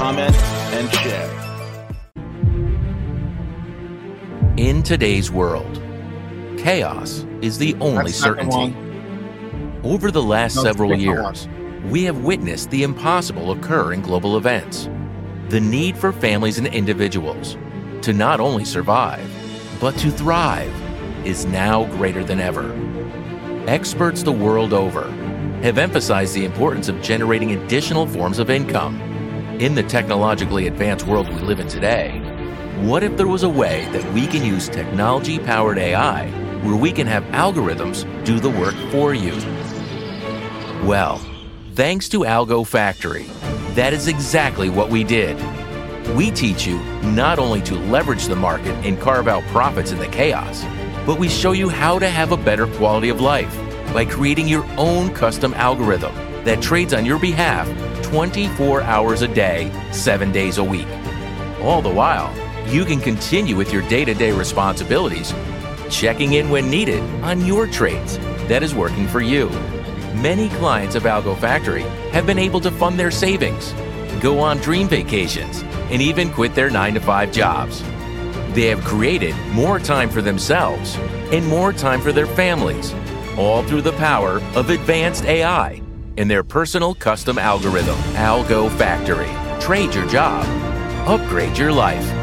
comment, and share. In today's world, chaos is the only That's not the certainty. Over the last No, several years, we have witnessed the impossible occur in global events. The need for families and individuals to not only survive, but to thrive is now greater than ever. Experts the world over have emphasized the importance of generating additional forms of income. In the technologically advanced world we live in today, what if there was a way that we can use technology powered AI where we can have algorithms do the work for you? Well, thanks to Algo Factory, that is exactly what we did. We teach you not only to leverage the market and carve out profits in the chaos, but we show you how to have a better quality of life by creating your own custom algorithm that trades on your behalf 24 hours a day, 7 days a week. All the while, you can continue with your day to day responsibilities, checking in when needed on your trades that is working for you. Many clients of Algo Factory have been able to fund their savings, go on dream vacations, and even quit their 9 to 5 jobs. They have created more time for themselves and more time for their families, all through the power of advanced AI and their personal custom algorithm, Algo Factory. Trade your job, upgrade your life.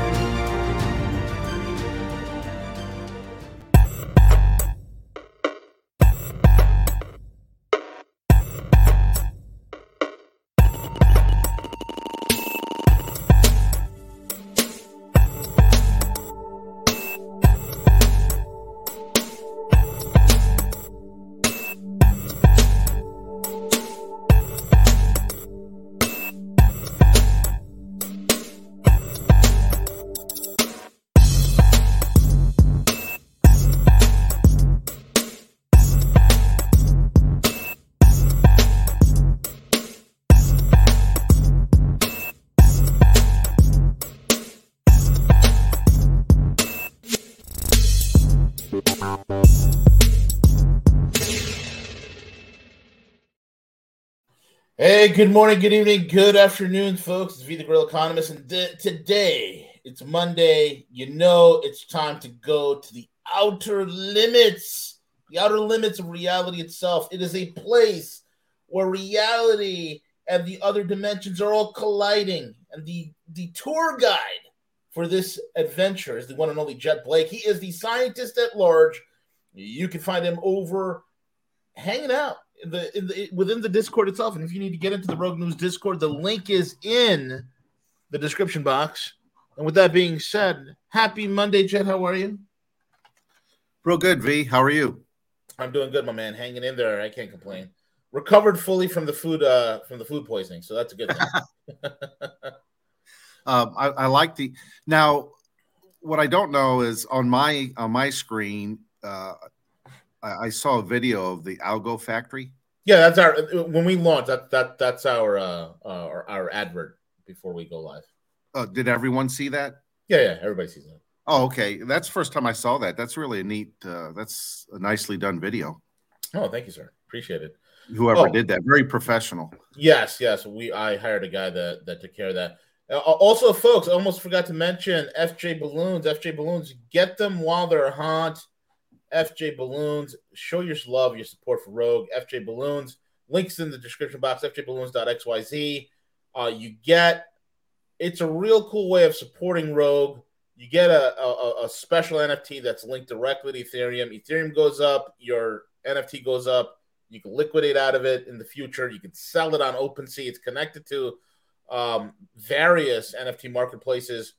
Good morning, good evening, good afternoon, folks. It's V the Guerrilla Economist, and today it's Monday. You know it's time to go to the outer limits, the outer limits of reality itself. It is a place where reality and the other dimensions are all colliding. And the the tour guide for this adventure is the one and only Jet Blake. He is the scientist at large. You can find him over hanging out in the, in the within the Discord itself. And if you need to get into the Rogue News Discord, the link is in the description box. And with that being said, happy Monday, Jet. How are you? Real good, V. How are you? I'm doing good, my man. Hanging in there. I can't complain. Recovered fully from the food uh from the food poisoning, so that's a good thing. Um, I, I like the now. What I don't know is on my on my screen, uh, I, saw a video of the Algo factory. yeah, that's our when we launch. That that that's our uh, uh our, our advert before we go live. Uh, did everyone see that? Yeah, yeah. Everybody sees that. Oh, okay. That's the first time I saw that. That's really a neat. Uh, that's a nicely done video. Oh, thank you, sir. Appreciate it. Whoever Oh. did that, very professional. Yes, yes. We I hired a guy that that took care of that. Uh, also, folks, I almost forgot to mention FJ Balloons. FJ Balloons, get them while they're hot. FJ Balloons, show your love, your support for Rogue. FJ Balloons, links in the description box. FJBalloons.xyz. Uh, you get it's a real cool way of supporting Rogue. You get a, a, a special NFT that's linked directly to Ethereum. Ethereum goes up, your NFT goes up. You can liquidate out of it in the future. You can sell it on OpenSea. It's connected to um, various NFT marketplaces.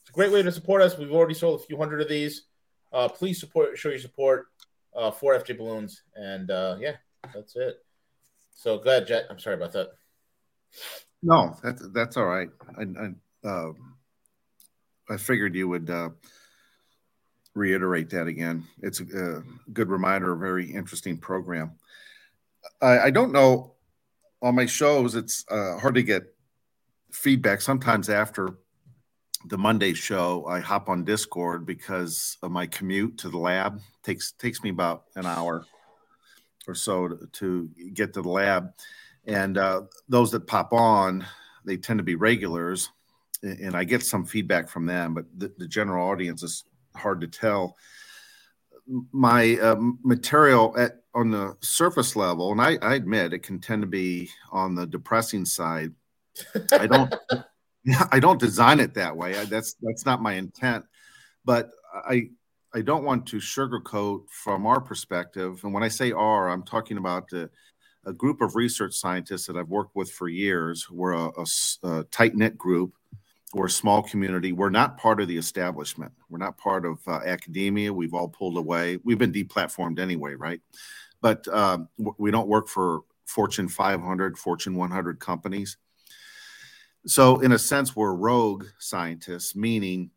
It's a great way to support us. We've already sold a few hundred of these. Uh, please support, show your support uh, for FJ Balloons, and uh, yeah, that's it. So go ahead, Jet. I'm sorry about that. No, that's that's all right. I, I uh, I figured you would uh, reiterate that again. It's a, a, good reminder, a very interesting program. I, I don't know on my shows, it's uh, hard to get feedback. Sometimes after the Monday show, I hop on Discord because of my commute to the lab. takes takes me about an hour or so to, to get to the lab, and uh, those that pop on, they tend to be regulars, and I get some feedback from them. But the, the general audience is hard to tell. My uh, material at on the surface level, and I, I admit it can tend to be on the depressing side. I don't. I don't design it that way. I, that's that's not my intent. But I I don't want to sugarcoat from our perspective. And when I say "our," I'm talking about a, a group of research scientists that I've worked with for years. We're a, a, a tight knit group. We're a small community. We're not part of the establishment. We're not part of uh, academia. We've all pulled away. We've been deplatformed anyway, right? But um, we don't work for Fortune 500, Fortune 100 companies so, in a sense, we're rogue scientists, meaning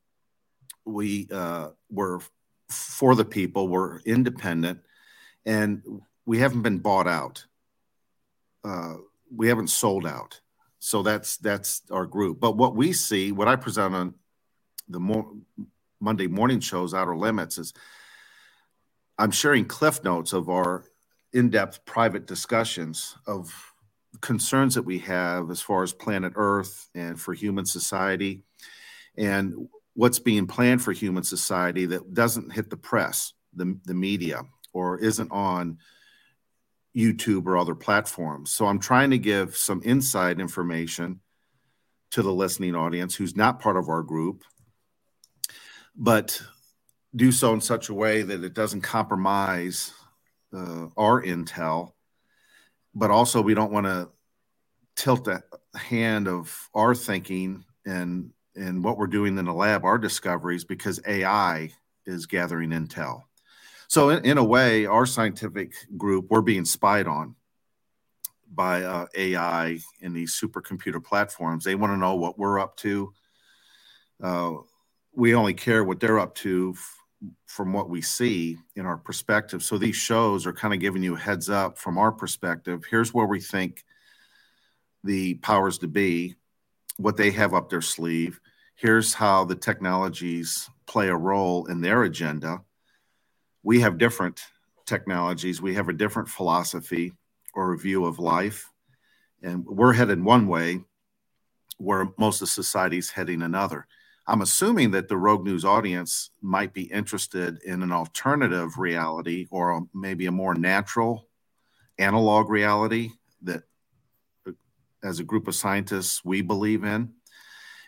we uh, we're for the people, we're independent, and we haven't been bought out. Uh, we haven't sold out. So that's that's our group. But what we see, what I present on the mo- Monday morning shows, Outer Limits, is I'm sharing cliff notes of our in-depth private discussions of concerns that we have as far as planet Earth and for human society, and what's being planned for human society that doesn't hit the press, the, the media, or isn't on YouTube or other platforms. So I'm trying to give some inside information to the listening audience who's not part of our group, but do so in such a way that it doesn't compromise uh, our intel but also we don't want to tilt the hand of our thinking and and what we're doing in the lab, our discoveries, because AI is gathering intel. So in, in a way, our scientific group we're being spied on by uh, AI and these supercomputer platforms. They want to know what we're up to. Uh, we only care what they're up to from what we see in our perspective. So these shows are kind of giving you a heads up from our perspective. Here's where we think the powers to be, what they have up their sleeve. Here's how the technologies play a role in their agenda. We have different technologies, we have a different philosophy or a view of life. And we're headed one way where most of society's heading another. I'm assuming that the Rogue News audience might be interested in an alternative reality or maybe a more natural analog reality that, uh, as a group of scientists, we believe in.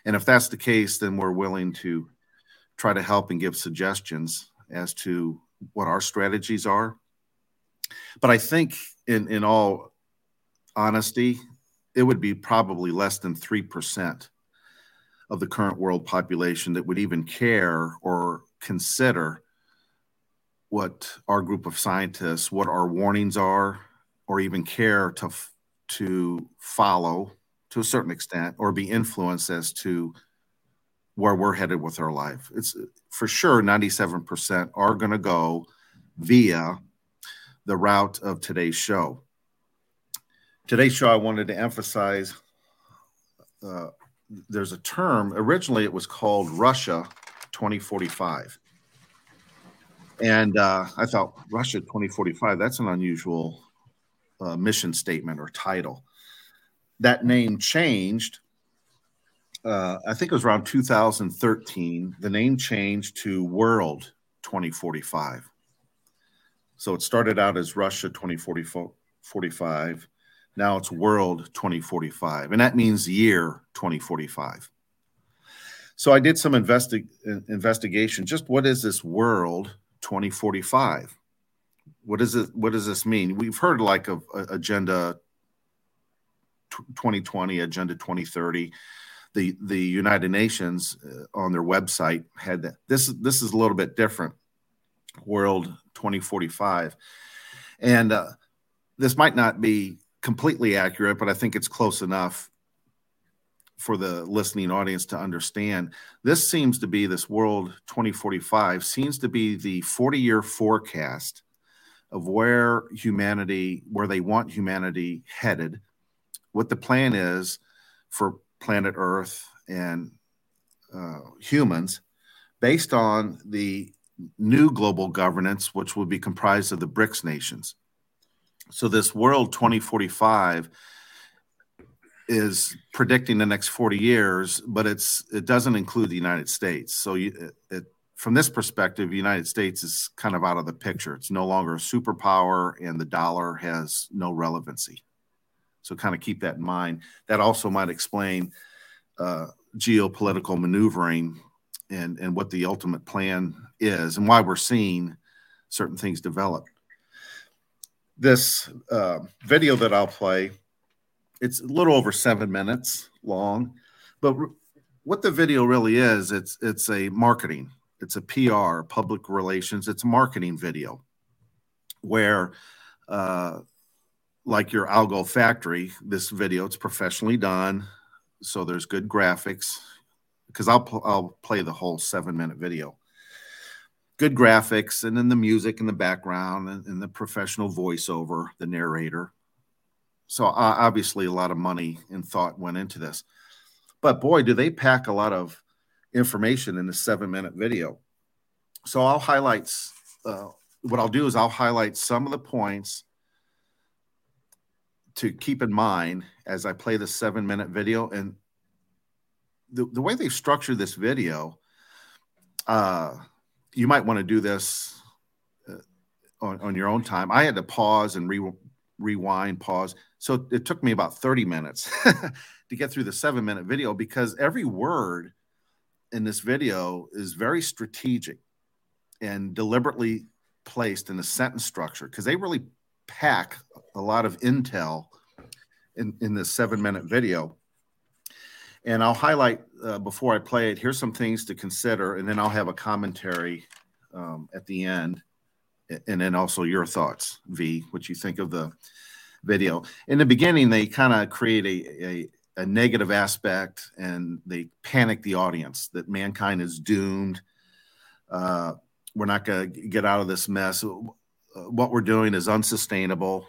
And if that's the case, then we're willing to try to help and give suggestions as to what our strategies are. But I think, in, in all honesty, it would be probably less than 3% of the current world population that would even care or consider what our group of scientists, what our warnings are, or even care to to follow to a certain extent or be influenced as to where we're headed with our life. It's for sure 97% are going to go via the route of today's show. Today's show, I wanted to emphasize uh, there's a term originally it was called russia 2045 and uh, i thought russia 2045 that's an unusual uh, mission statement or title. That name changed uh, i think it was around 2013 the name changed to world 2045 so it started out as russia 2045 now it's world 2045, and that means year 2045. So I did some investi- investigation. Just what is this world 2045? What is it? What does this mean? We've heard like of uh, agenda 2020, agenda 2030. The the United Nations uh, on their website had that. This this is a little bit different. World 2045, and uh, this might not be completely accurate, but I think it's close enough. for the listening audience to understand, this seems to be this world 2045 seems to be the 40 year forecast of where humanity, where they want humanity headed, what the plan is for planet Earth and uh, humans based on the new global governance, which will be comprised of the BRICS nations. So, this world 2045 is predicting the next 40 years, but it's it doesn't include the United States. So, you, it, from this perspective, the United States is kind of out of the picture. It's no longer a superpower, and the dollar has no relevancy. So, kind of keep that in mind. That also might explain uh, geopolitical maneuvering and and what the ultimate plan is, and why we're seeing certain things develop. This uh, video that I'll play, it's a little over seven minutes long, but what the video really is, it's it's a marketing it's a PR, public relations, it's a marketing video where, uh, like your Algo Factory, this video it's professionally done, so there's good graphics. Because I'll I'll play the whole seven minute video. Good graphics, and then the music in the background, and, and the professional voiceover, the narrator. So uh, obviously, a lot of money and thought went into this. But boy, do they pack a lot of information in a seven minute video. So I'll highlight, uh, what I'll do is I'll highlight some of the points to keep in mind as I play the seven minute video. And the, the way they've structured this video, uh, you might want to do this uh, on, on your own time. I had to pause and re- rewind, pause. So it took me about 30 minutes to get through the seven minute video because every word in this video is very strategic and deliberately placed in a sentence structure because they really pack a lot of intel in, in this seven minute video. And I'll highlight uh, before I play it, here's some things to consider, and then I'll have a commentary um, at the end, and then also your thoughts, V, what you think of the video. In the beginning, they kind of create a, a, a negative aspect and they panic the audience that mankind is doomed. Uh, we're not going to get out of this mess. Uh, what we're doing is unsustainable,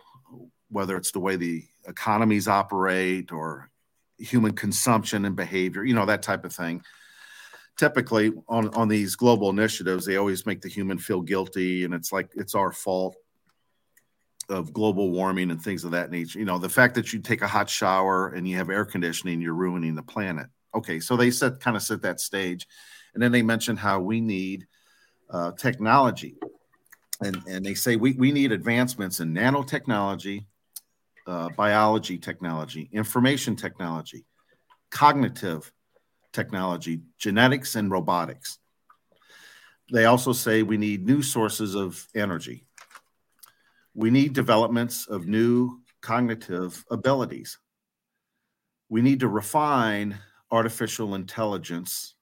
whether it's the way the economies operate or human consumption and behavior, you know, that type of thing. Typically, on, on these global initiatives, they always make the human feel guilty and it's like it's our fault of global warming and things of that nature. You know, the fact that you take a hot shower and you have air conditioning, you're ruining the planet. Okay, so they set kind of set that stage, and then they mentioned how we need uh, technology, and and they say we we need advancements in nanotechnology, uh, biology technology, information technology, cognitive technology, genetics, and robotics. They also say we need new sources of energy we need developments of new cognitive abilities. We need to refine artificial intelligence.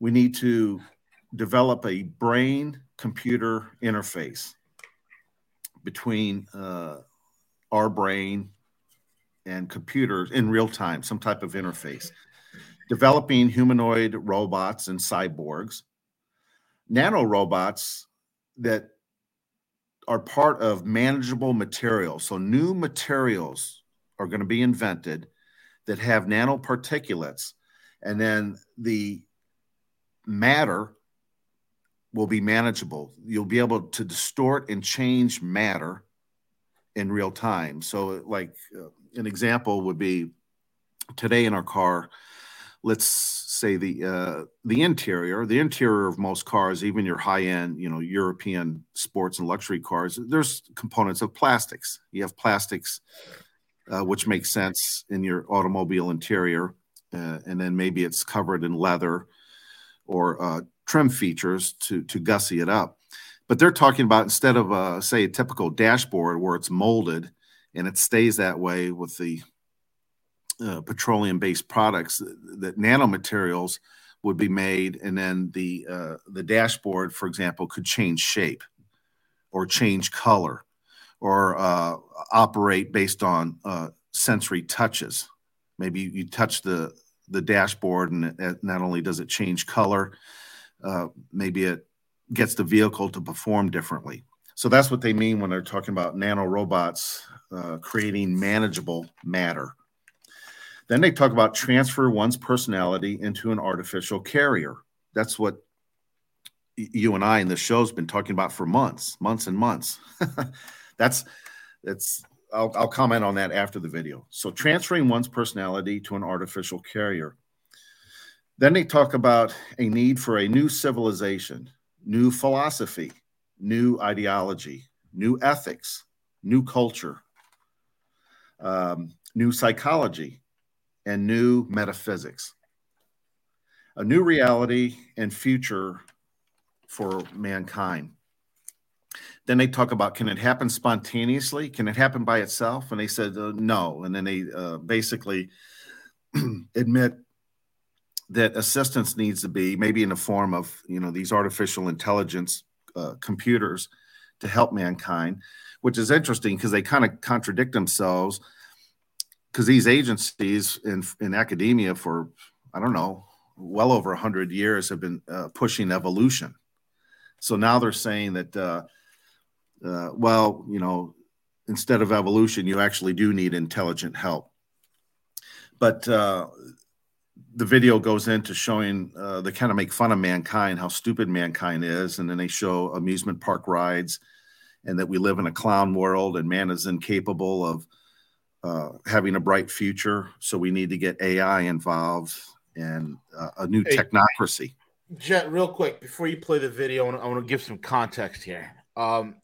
We need to develop a brain computer interface between uh, our brain and computers in real time, some type of interface. Developing humanoid robots and cyborgs, nanorobots that are part of manageable materials. So new materials are going to be invented that have nanoparticulates, and then the matter will be manageable. You'll be able to distort and change matter in real time. So, like uh, an example would be today in our car, let's say the uh, the interior, the interior of most cars, even your high end, you know, European sports and luxury cars, there's components of plastics. You have plastics, uh, which makes sense in your automobile interior, uh, and then maybe it's covered in leather or uh, trim features to to gussy it up. But they're talking about instead of uh, say a typical dashboard where it's molded and it stays that way with the uh, petroleum based products that nanomaterials would be made and then the uh, the dashboard for example could change shape or change color or uh, operate based on uh, sensory touches. Maybe you touch the the dashboard, and it, not only does it change color, uh, maybe it gets the vehicle to perform differently. So that's what they mean when they're talking about nanorobots uh, creating manageable matter. Then they talk about transfer one's personality into an artificial carrier. That's what you and I in the show's been talking about for months, months and months. that's that's I'll, I'll comment on that after the video. So transferring one's personality to an artificial carrier. Then they talk about a need for a new civilization, new philosophy, new ideology, new ethics, new culture, um, new psychology, and new metaphysics. A new reality and future for mankind. Then they talk about can it happen spontaneously? Can it happen by itself? And they said uh, no. And then they uh, basically admit that assistance needs to be maybe in the form of you know these artificial intelligence uh, computers to help mankind, which is interesting because they kind of contradict themselves because these agencies in in academia for I don't know well over a hundred years have been uh, pushing evolution. So now they're saying that uh, uh, well, you know, instead of evolution, you actually do need intelligent help. But uh, the video goes into showing uh, they kind of make fun of mankind, how stupid mankind is, and then they show amusement park rides, and that we live in a clown world, and man is incapable of uh, having a bright future. So we need to get AI involved and uh, a new hey, technocracy. Jet, real quick before you play the video, I want to give some context here. Um,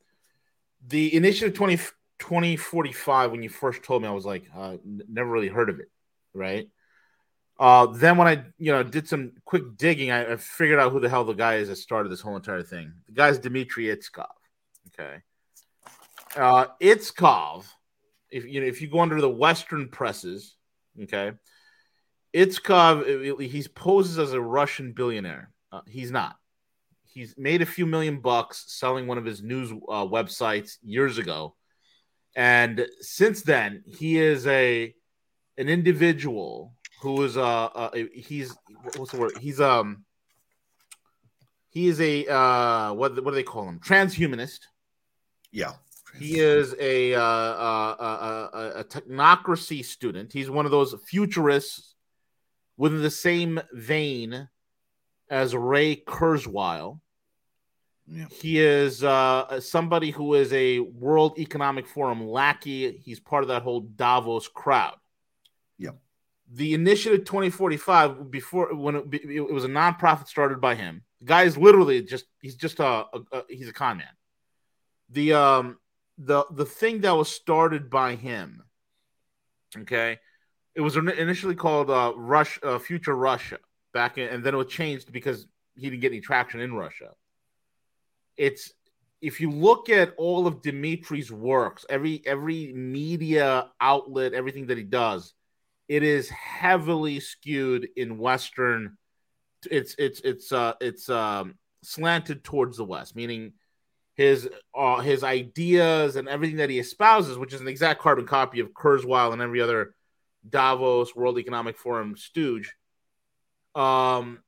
the initiative 20, 2045, when you first told me, I was like, uh, never really heard of it, right? Uh, then when I, you know, did some quick digging, I, I, figured out who the hell the guy is that started this whole entire thing. The guy's Dmitry Itskov. Okay, uh, Itskov. If you know, if you go under the Western presses, okay, Itskov he poses as a Russian billionaire. Uh, he's not he's made a few million bucks selling one of his news uh, websites years ago, and since then he is a an individual who is uh, uh he's what's the word he's um he is a uh what what do they call him transhumanist yeah he is a uh, uh, uh, uh, a technocracy student he's one of those futurists within the same vein as Ray Kurzweil. Yeah. He is uh, somebody who is a World Economic Forum lackey. He's part of that whole Davos crowd. The Initiative 2045, before when it, it, was a nonprofit started by him. The guy is literally just he's just a, a, a he's a con man. The um the the thing that was started by him. Okay, it was initially called uh, Rush uh, Future Russia back in, and then it was changed because he didn't get any traction in Russia. It's if you look at all of Dimitri's works, every every media outlet, everything that he does, it is heavily skewed in Western. It's it's it's uh it's um slanted towards the West, meaning his uh, his ideas and everything that he espouses, which is an exact carbon copy of Kurzweil and every other Davos World Economic Forum stooge um,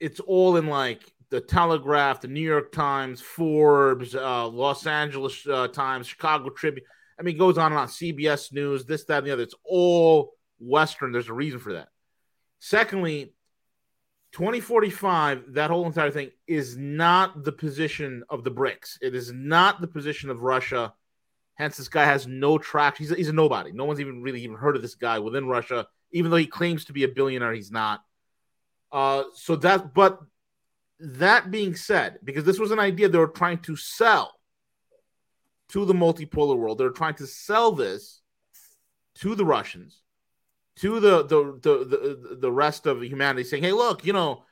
it's all in like the Telegraph, the New York Times, Forbes, uh, Los Angeles uh, Times, Chicago Tribune. I mean, it goes on and on. CBS News, this, that, and the other. It's all Western. There's a reason for that. Secondly, 2045, that whole entire thing is not the position of the BRICS. It is not the position of Russia. Hence, this guy has no traction. He's a, he's a nobody. No one's even really even heard of this guy within Russia. Even though he claims to be a billionaire, he's not. Uh, so that, but that being said, because this was an idea they were trying to sell to the multipolar world, they're trying to sell this to the Russians, to the the the the, the rest of humanity, saying, "Hey, look, you know,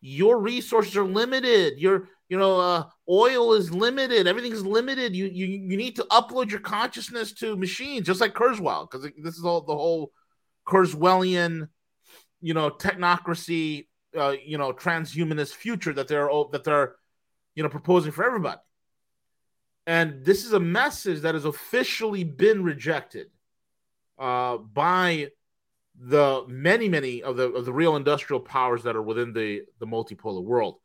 your resources are limited. Your you know, uh, oil is limited. Everything is limited. You you you need to upload your consciousness to machines, just like Kurzweil, because this is all the whole Kurzweilian you know technocracy uh, you know transhumanist future that they're that they're you know proposing for everybody and this is a message that has officially been rejected uh, by the many, many of the of the real industrial powers that are within the the multipolar world.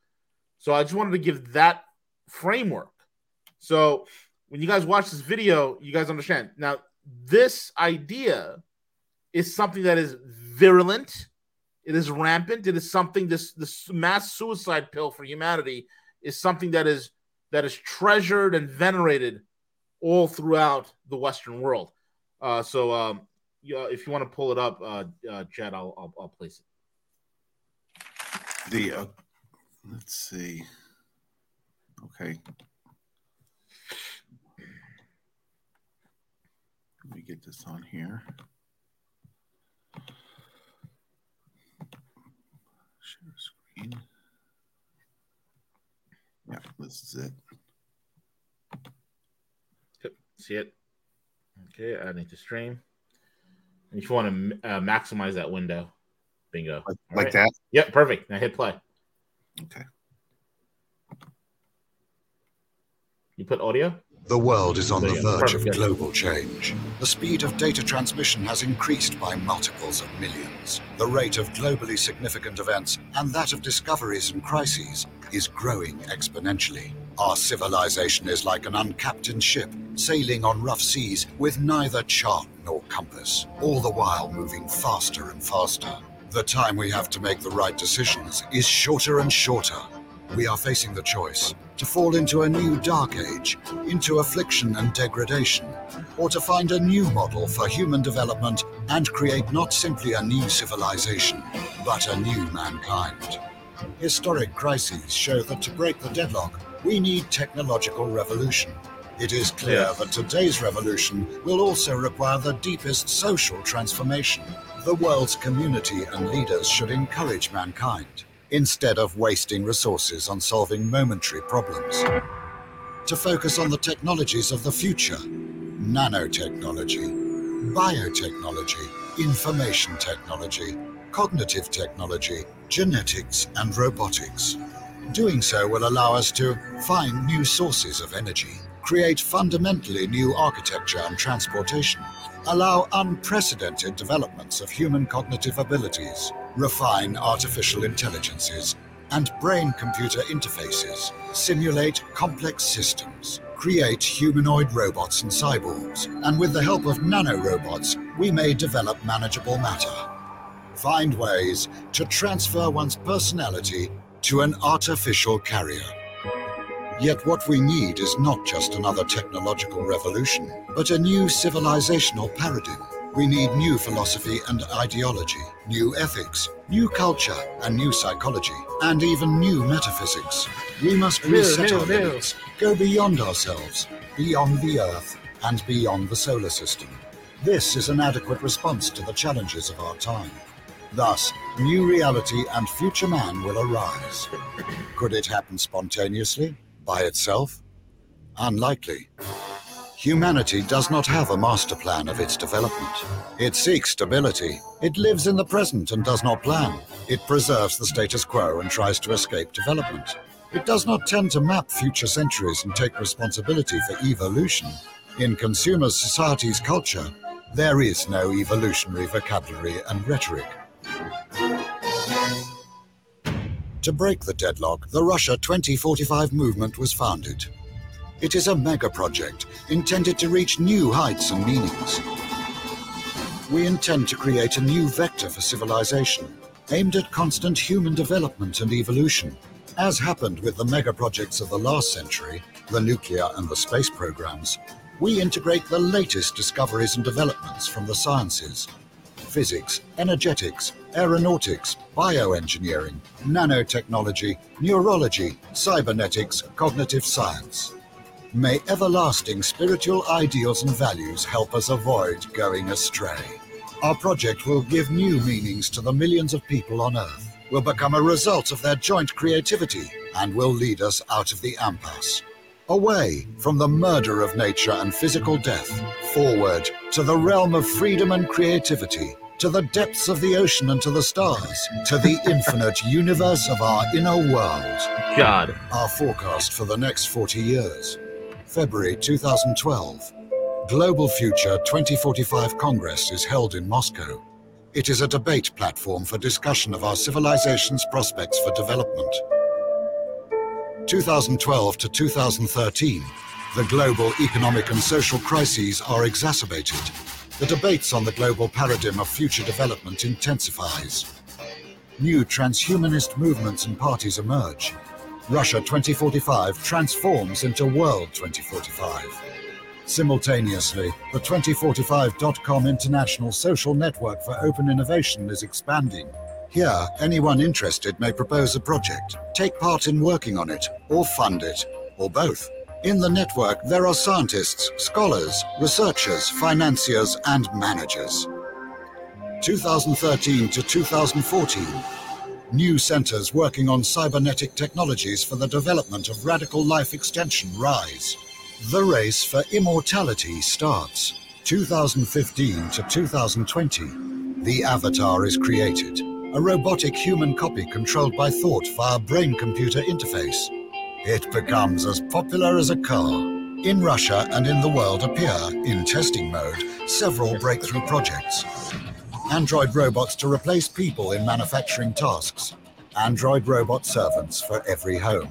So I just wanted to give that framework. So when you guys watch this video, you guys understand. Now, this idea is something that is virulent, it is rampant, it is something this this mass suicide pill for humanity is something that is that is treasured and venerated all throughout the Western world. Uh, so, um, yeah, if you want to pull it up, uh, uh, Jet, I'll, I'll, I'll place it. The uh, let's see. Okay. Let me get this on here. Share screen. Yeah, this is it. Yep, See it? Okay, I need to stream. And if you want to uh, maximize that window, bingo. Like, like right. that? Yep, perfect. Now hit play. Okay. You put audio? The world is on the verge of global change. The speed of data transmission has increased by multiples of millions. The rate of globally significant events and that of discoveries and crises is growing exponentially. Our civilization is like an uncaptained ship sailing on rough seas with neither chart nor compass, all the while moving faster and faster. The time we have to make the right decisions is shorter and shorter. We are facing the choice to fall into a new dark age, into affliction and degradation, or to find a new model for human development and create not simply a new civilization, but a new mankind. Historic crises show that to break the deadlock, we need technological revolution. It is clear yes. that today's revolution will also require the deepest social transformation. The world's community and leaders should encourage mankind instead of wasting resources on solving momentary problems. To focus on the technologies of the future nanotechnology, biotechnology, information technology, cognitive technology, genetics, and robotics. Doing so will allow us to find new sources of energy, create fundamentally new architecture and transportation, allow unprecedented developments of human cognitive abilities, refine artificial intelligences and brain computer interfaces, simulate complex systems, create humanoid robots and cyborgs, and with the help of nanorobots, we may develop manageable matter. Find ways to transfer one's personality to an artificial carrier. Yet what we need is not just another technological revolution, but a new civilizational paradigm we need new philosophy and ideology, new ethics, new culture and new psychology, and even new metaphysics. We must reset our limits, go beyond ourselves, beyond the Earth, and beyond the solar system. This is an adequate response to the challenges of our time. Thus, new reality and future man will arise. Could it happen spontaneously, by itself? Unlikely. Humanity does not have a master plan of its development. It seeks stability. It lives in the present and does not plan. It preserves the status quo and tries to escape development. It does not tend to map future centuries and take responsibility for evolution. In consumer society's culture, there is no evolutionary vocabulary and rhetoric. To break the deadlock, the Russia 2045 movement was founded. It is a mega project intended to reach new heights and meanings. We intend to create a new vector for civilization, aimed at constant human development and evolution. As happened with the mega projects of the last century, the nuclear and the space programs, we integrate the latest discoveries and developments from the sciences physics, energetics, aeronautics, bioengineering, nanotechnology, neurology, cybernetics, cognitive science. May everlasting spiritual ideals and values help us avoid going astray. Our project will give new meanings to the millions of people on Earth, will become a result of their joint creativity, and will lead us out of the impasse. Away from the murder of nature and physical death, forward to the realm of freedom and creativity, to the depths of the ocean and to the stars, to the infinite universe of our inner world. God. Our forecast for the next 40 years. February 2012. Global Future 2045 Congress is held in Moscow. It is a debate platform for discussion of our civilization's prospects for development. 2012 to 2013, the global economic and social crises are exacerbated. The debates on the global paradigm of future development intensifies. New transhumanist movements and parties emerge. Russia 2045 transforms into World 2045. Simultaneously, the 2045.com international social network for open innovation is expanding. Here, anyone interested may propose a project, take part in working on it, or fund it, or both. In the network, there are scientists, scholars, researchers, financiers, and managers. 2013 to 2014. New centers working on cybernetic technologies for the development of radical life extension rise. The race for immortality starts. 2015 to 2020. The Avatar is created, a robotic human copy controlled by thought via brain computer interface. It becomes as popular as a car. In Russia and in the world appear, in testing mode, several breakthrough projects. Android robots to replace people in manufacturing tasks. Android robot servants for every home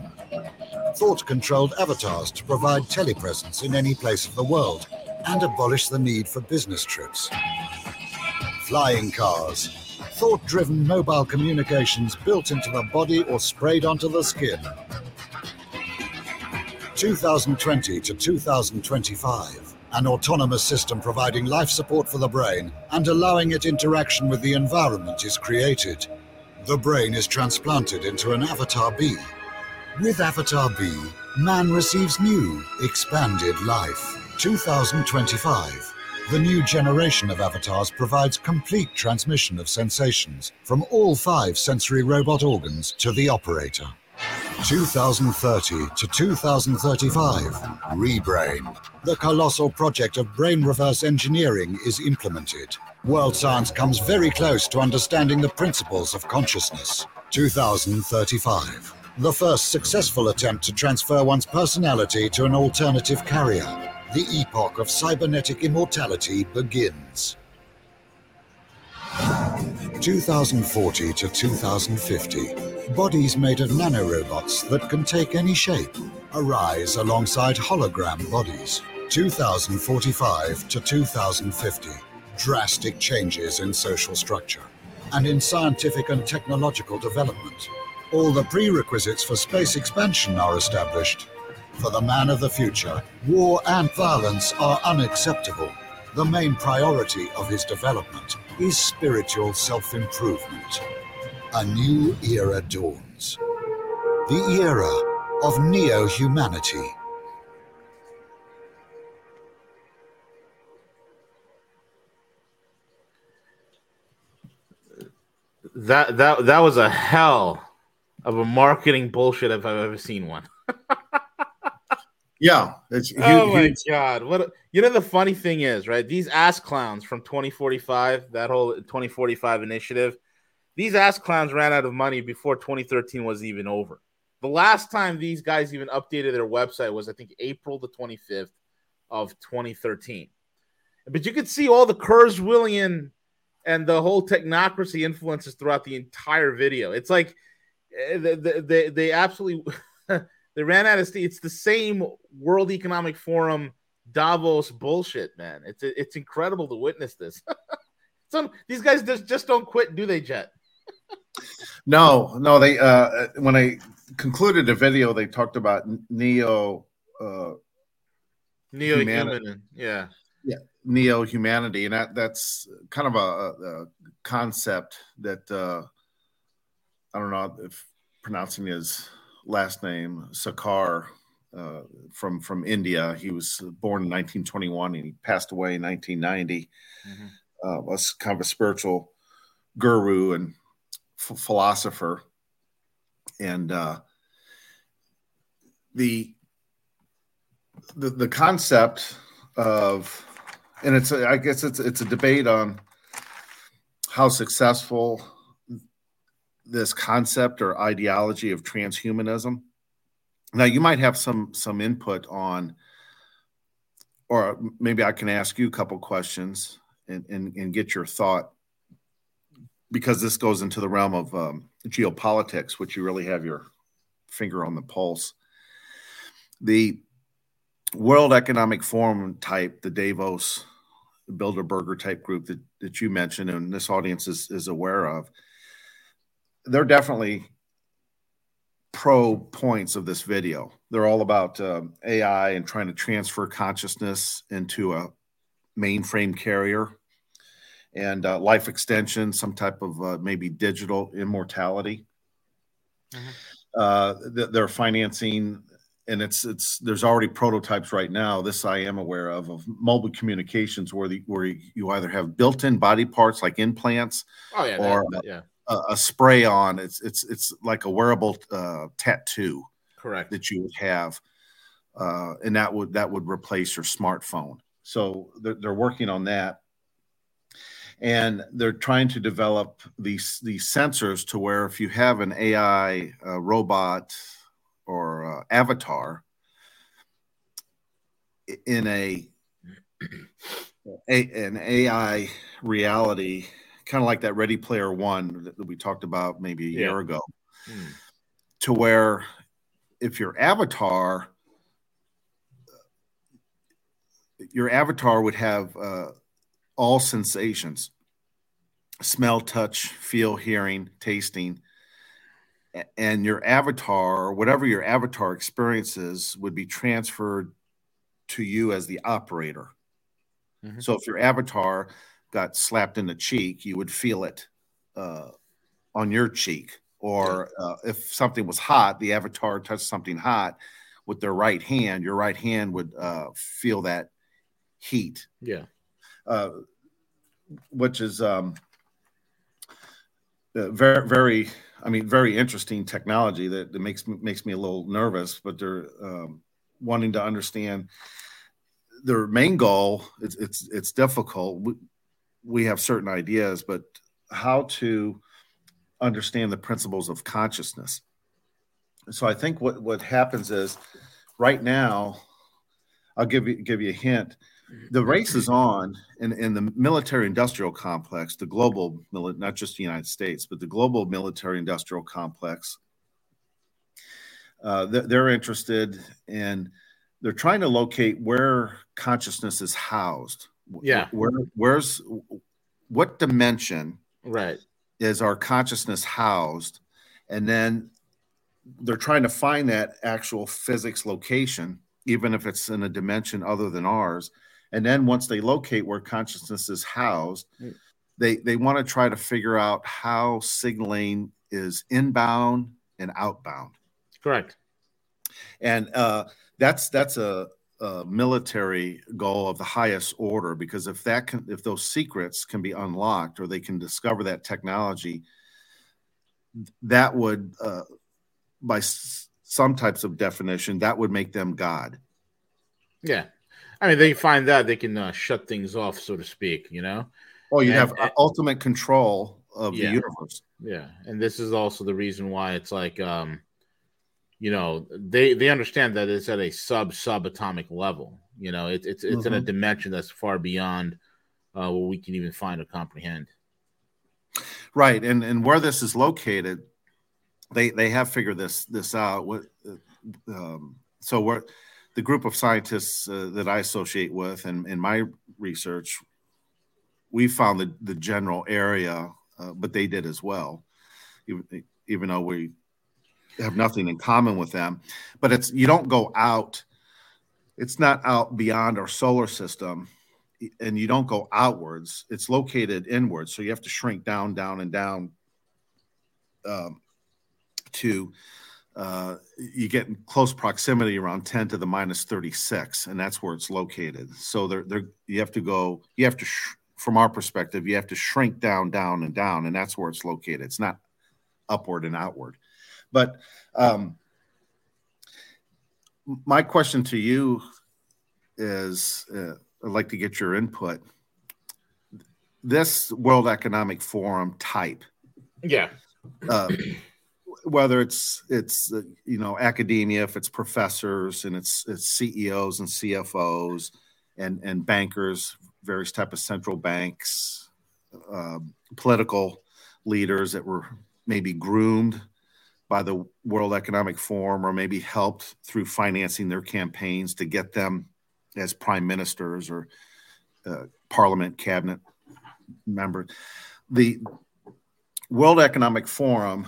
thought-controlled avatars to provide telepresence in any place of the world and abolish the need for business trips. Flying cars, thought-driven mobile communications built into the body or sprayed onto the skin. 2020 to 2025, an autonomous system providing life support for the brain and allowing it interaction with the environment is created. The brain is transplanted into an Avatar B with Avatar B, man receives new, expanded life. 2025. The new generation of avatars provides complete transmission of sensations from all five sensory robot organs to the operator. 2030 to 2035. Rebrain. The colossal project of brain reverse engineering is implemented. World science comes very close to understanding the principles of consciousness. 2035 the first successful attempt to transfer one's personality to an alternative carrier. The epoch of cybernetic immortality begins. 2040 to 2050. Bodies made of nanorobots that can take any shape arise alongside hologram bodies. 2045 to 2050. Drastic changes in social structure and in scientific and technological development. All the prerequisites for space expansion are established. For the man of the future, war and violence are unacceptable. The main priority of his development is spiritual self improvement. A new era dawns. The era of neo humanity. That that that was a hell of a marketing bullshit if I've ever seen one. yeah, it's oh my god! What you know? The funny thing is, right? These ass clowns from 2045, that whole 2045 initiative, these ass clowns ran out of money before 2013 was even over. The last time these guys even updated their website was, I think, April the 25th of 2013. But you could see all the Kurzweilian and the whole technocracy influences throughout the entire video. It's like Eh, they, they, they absolutely they ran out of steam. It's the same World Economic Forum Davos bullshit, man. It's it's incredible to witness this. Some these guys just just don't quit, do they, Jet? no, no. They uh, when I concluded the video, they talked about neo uh, neo human, yeah, yeah, neo humanity, and that that's kind of a, a concept that. Uh, I don't know if pronouncing his last name, Sarkar, uh, from from India. He was born in 1921 and he passed away in 1990. Mm-hmm. Uh, was kind of a spiritual guru and f- philosopher, and uh, the, the the concept of and it's a, I guess it's it's a debate on how successful this concept or ideology of transhumanism. Now, you might have some some input on, or maybe I can ask you a couple questions and, and, and get your thought because this goes into the realm of um, geopolitics, which you really have your finger on the pulse. The World Economic Forum type, the Davos Bilderberger type group that, that you mentioned, and this audience is, is aware of, they're definitely pro points of this video. They're all about uh, AI and trying to transfer consciousness into a mainframe carrier and uh, life extension, some type of uh, maybe digital immortality. Mm-hmm. Uh, they're financing, and it's it's there's already prototypes right now. This I am aware of of mobile communications where the where you either have built-in body parts like implants, oh, yeah, or that, yeah. A, a, spray on. It's it's it's like a wearable uh, tattoo, correct? That you would have, uh, and that would that would replace your smartphone. So they're, they're working on that and they're trying to develop these these sensors to where if you have an AI uh, robot or uh, avatar in a, a, an AI reality, kind of like that Ready Player One that we talked about maybe a yeah. year ago, hmm. to where if your avatar your avatar would have uh, all sensations smell, touch, feel, hearing, tasting. And your avatar, whatever your avatar experiences, would be transferred to you as the operator. Mm-hmm. So if your avatar got slapped in the cheek, you would feel it uh, on your cheek. Or uh, if something was hot, the avatar touched something hot with their right hand, your right hand would uh, feel that heat. Yeah. Uh, which is um, uh, very, very, I mean, very interesting technology that, that makes makes me a little nervous. But they're um, wanting to understand their main goal. It's it's it's difficult. We, have certain ideas, but how to understand the principles of consciousness. So I think what what happens is right now, I'll give you give you a hint the race is on in, in the military industrial complex, the global, not just the United States, but the global military industrial complex. Uh, they're interested in, they're trying to locate where consciousness is housed. Yeah. Where, where's, what dimension right is our consciousness housed? And then they're trying to find that actual physics location, even if it's in a dimension other than ours and then once they locate where consciousness is housed, they they want to try to figure out how signaling is inbound and outbound. Correct. And uh, that's that's a, a, military goal of the highest order because if that can if those secrets can be unlocked or they can discover that technology, that would uh, by s- some types of definition that would make them God. Yeah. I mean, they find that they can uh, shut things off, so to speak. You know. Oh, you and, have and, ultimate control of yeah, the universe. Yeah, and this is also the reason why it's like, um, you know, they they understand that it's at a sub subatomic level. You know, it, it's it's mm-hmm. in a mm-hmm. dimension that's far beyond uh, what we can even find or comprehend. Right, and and where this is located, they they have figured this this out. What, uh, um, so where the group of scientists uh, that I associate with and in my research, we found the, the general area, uh, but they did as well, even, even though we have nothing in common with them. But it's you don't go out, it's not out beyond our solar system, and you don't go outwards. It's located inwards, so you have to shrink down, down, and down um, to uh, you get in close proximity around 10 to the minus 36 and that's where it's located so there there you have to go you have to sh- from our perspective you have to shrink down down and down and that's where it's located it's not upward and outward but um, my question to you is uh, i'd like to get your input. This world economic forum type. Yeah. Uh, whether it's it's uh, you know academia, if it's professors and it's it's CEOs and CFOs and and bankers, various type of central banks, uh, political leaders that were maybe groomed by the World Economic Forum or maybe helped through financing their campaigns to get them as prime ministers or uh, parliament cabinet members. The World Economic Forum,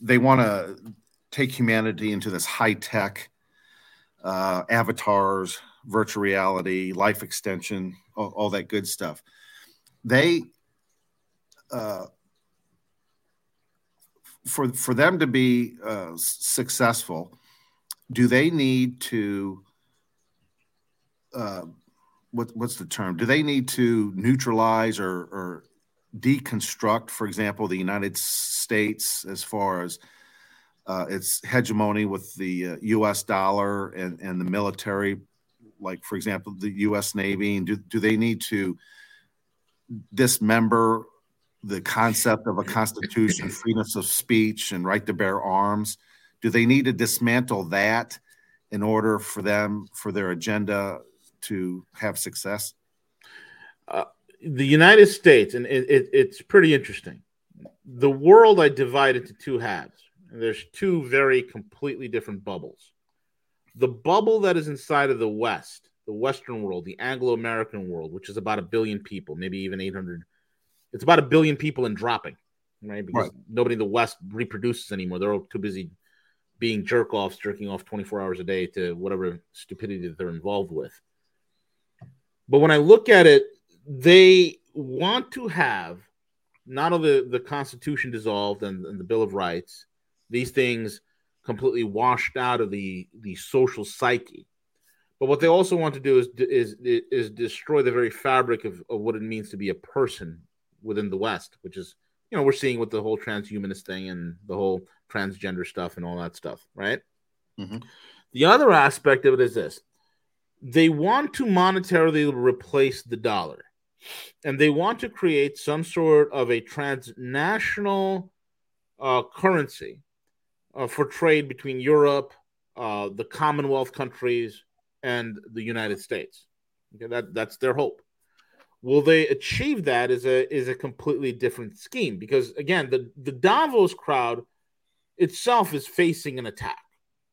they want to take humanity into this high tech uh, avatars, virtual reality, life extension, all, all that good stuff. They uh, for for them to be uh, successful, do they need to uh, what what's the term? Do they need to neutralize or, or deconstruct, for example, the United States as far as uh, its hegemony with the uh, U.S. dollar and, and the military, like for example, the U.S. Navy, and do, do they need to dismember the concept of a constitution, freedom of speech, and right to bear arms? Do they need to dismantle that in order for them for their agenda to have success? Uh, the United States, and it, it, it's pretty interesting. The world I divide into two halves. And there's two very completely different bubbles. The bubble that is inside of the West, the Western world, the Anglo American world, which is about a billion people, maybe even 800 it's about a billion people and dropping, right? Because right. nobody in the West reproduces anymore. They're all too busy being jerk offs, jerking off 24 hours a day to whatever stupidity that they're involved with. But when I look at it, they want to have not only the, the Constitution dissolved and, and the Bill of Rights, these things completely washed out of the, the social psyche. But what they also want to do is is is destroy the very fabric of, of what it means to be a person within the West, which is you know we're seeing with the whole transhumanist thing and the whole transgender stuff and all that stuff, right? Mm-hmm. The other aspect of it is this: they want to monetarily replace the dollar, and they want to create some sort of a transnational uh, currency uh, for trade between Europe, uh, the Commonwealth countries, and the United States. Okay, that that's their hope. Will they achieve that is a is a completely different scheme because again the the Davos crowd itself is facing an attack,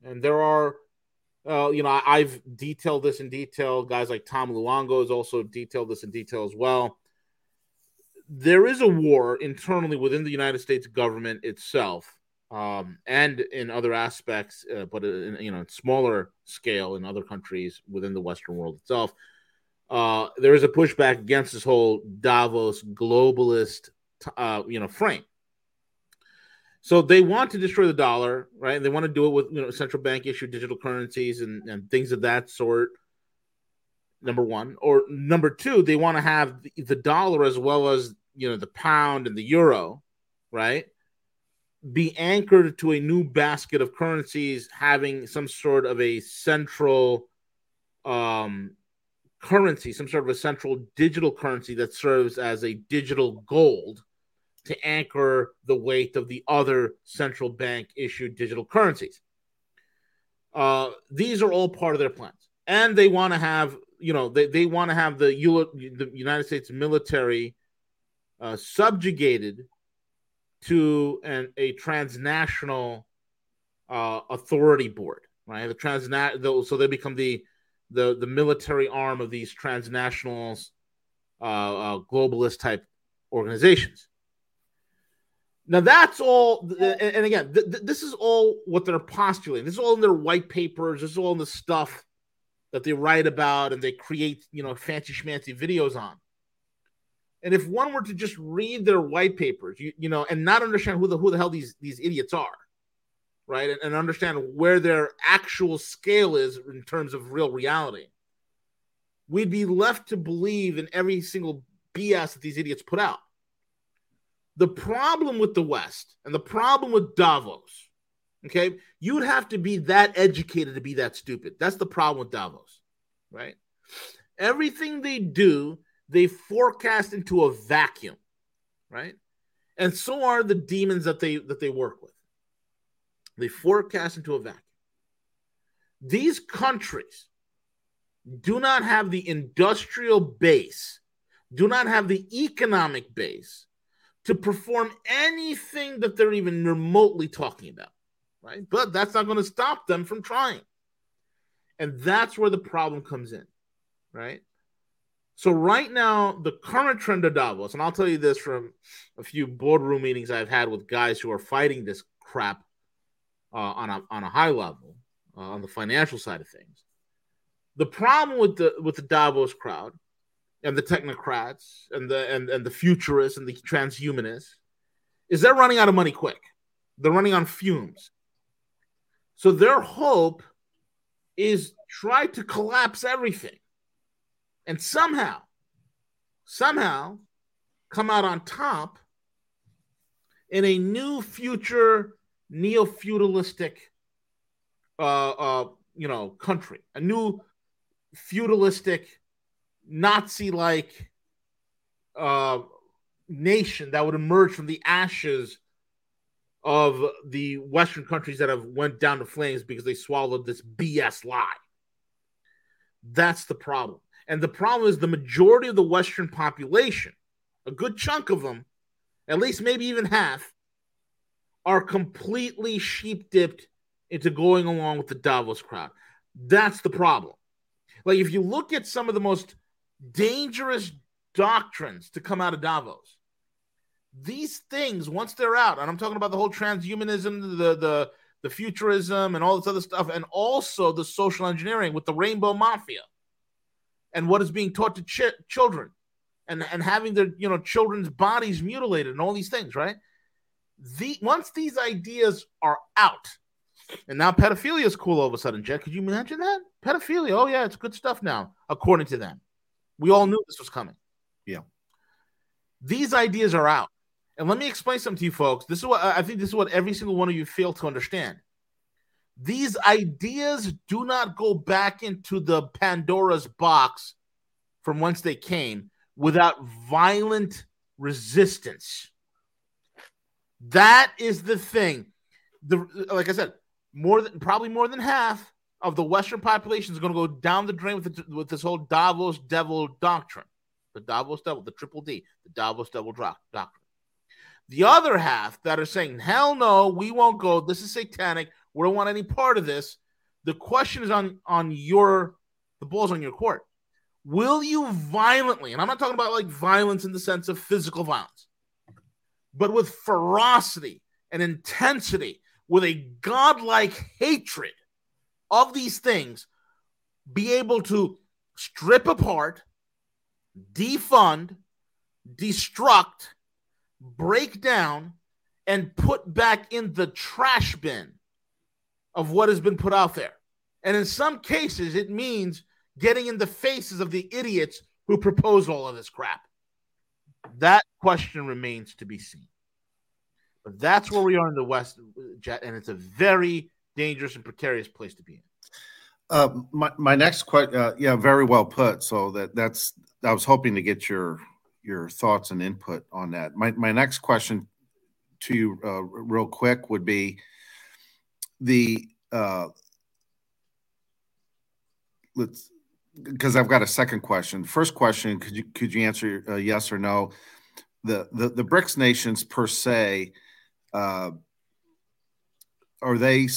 and there are, uh, you know, I, have detailed this in detail. Guys like Tom Luongo has also detailed this in detail as well. There is a war internally within the United States government itself, um, and in other aspects, uh, but in, you know, smaller scale in other countries within the Western world itself uh, there is a pushback against this whole Davos globalist, uh, you know, frame. So they want to destroy the dollar, right? They want to do it with you know central bank issued digital currencies and, and things of that sort. Number one, or number two, they want to have the, the dollar as well as you know the pound and the euro, right? Be anchored to a new basket of currencies, having some sort of a central um, currency, some sort of a central digital currency that serves as a digital gold to anchor the weight of the other central bank issued digital currencies. Uh, these are all part of their plans. And they want to have, you know, they, they want to have the, the United States military uh, subjugated to an, a transnational uh, authority board, right? The transnational, so they become the the the military arm of these transnational uh, uh, globalist type organizations. Now that's all, and again, th- th- this is all what they're postulating. This is all in their white papers. This is all in the stuff that they write about and they create, you know, fancy schmancy videos on. And if one were to just read their white papers, you, you know, and not understand who the who the hell these these idiots are, right? And, and understand where their actual scale is in terms of real reality. We'd be left to believe in every single BS that these idiots put out. The problem with the West and the problem with Davos, okay, you'd have to be that educated to be that stupid. That's the problem with Davos, right? Everything they do, they forecast into a vacuum, right? And so are the demons that they that they work with. They forecast into a vacuum. These countries do not have the industrial base, do not have the economic base to perform anything that they're even remotely talking about, right? But that's not going to stop them from trying. And that's where the problem comes in, right? So right now, the current trend of Davos, and I'll tell you this from a few boardroom meetings I've had with guys who are fighting this crap uh, on a on a high level, uh, on the financial side of things. The problem with the with the Davos crowd and the technocrats and the and, and the futurists and the transhumanists is they're running out of money quick. They're running on fumes. So their hope is try to collapse everything and somehow, somehow come out on top in a new future neo-feudalistic uh, uh, you know country. A new feudalistic nazi-like uh, nation that would emerge from the ashes of the western countries that have went down to flames because they swallowed this bs lie. That's the problem. And the problem is the majority of the Western population, a good chunk of them, at least maybe even half, are completely sheep dipped into going along with the Davos crowd. That's the problem. Like, if you look at some of the most dangerous doctrines to come out of Davos, these things, once they're out, and I'm talking about the whole transhumanism, the, the, the futurism, and all this other stuff, and also the social engineering with the rainbow mafia and what is being taught to ch- children and, and having their you know children's bodies mutilated and all these things right the once these ideas are out and now pedophilia is cool all of a sudden jet could you imagine that? Pedophilia oh yeah it's good stuff now according to them. We all knew this was coming. Yeah. These ideas are out. And let me explain something to you folks. This is what i think this is what every single one of you fail to understand. These ideas do not go back into the Pandora's box from whence they came without violent resistance. That is the thing. The like I said, more than probably more than half of the Western population is going to go down the drain with the, with this whole Davos devil doctrine, the Davos devil, the triple D, the Davos devil doctrine. The other half that are saying, "Hell no, we won't go. This is satanic. We don't want any part of this. The question is on on your the ball's on your court. Will you violently, and I'm not talking about like violence in the sense of physical violence, but with ferocity and intensity, with a godlike hatred of these things, be able to strip apart, defund, destruct, break down, and put back in the trash bin of what has been put out there. And in some cases, it means getting in the faces of the idiots who propose all of this crap. That question remains to be seen. But that's where we are in the West, Jet, and it's a very dangerous and precarious place to be in. Uh, my, my next question, uh, yeah, very well put. So that that's I was hoping to get your your thoughts and input on that. My my next question to you, uh, real quick, would be the uh, let's because I've got a second question. First question: Could you could you answer uh, yes or no? The, the the BRICS nations per se uh, are they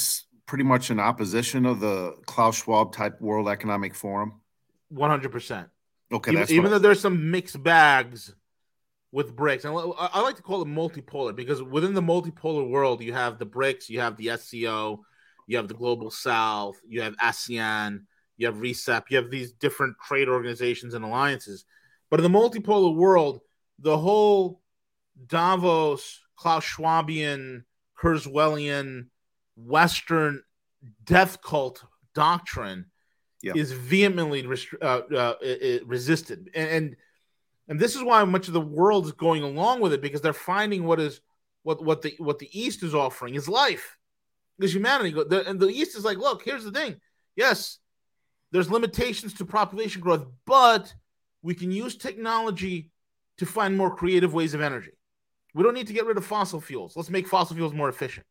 pretty much in opposition of the Klaus Schwab type World Economic Forum? One hundred percent. Okay, even, even though there's some mixed bags with BRICS, and I like to call it multipolar because within the multipolar world, you have the BRICS, you have the SCO, you have the Global South, you have ASEAN, you have RESAP, you have these different trade organizations and alliances. But in the multipolar world, the whole Davos, Klaus Schwabian, Kurzweilian, Western death cult doctrine yeah. is vehemently rest- uh, uh, resisted, and, and and this is why much of the world is going along with it because they're finding what is what what the what the East is offering is life, because humanity. The, and the East is like, look, here's the thing. Yes, there's limitations to population growth, but we can use technology to find more creative ways of energy. We don't need to get rid of fossil fuels. Let's make fossil fuels more efficient,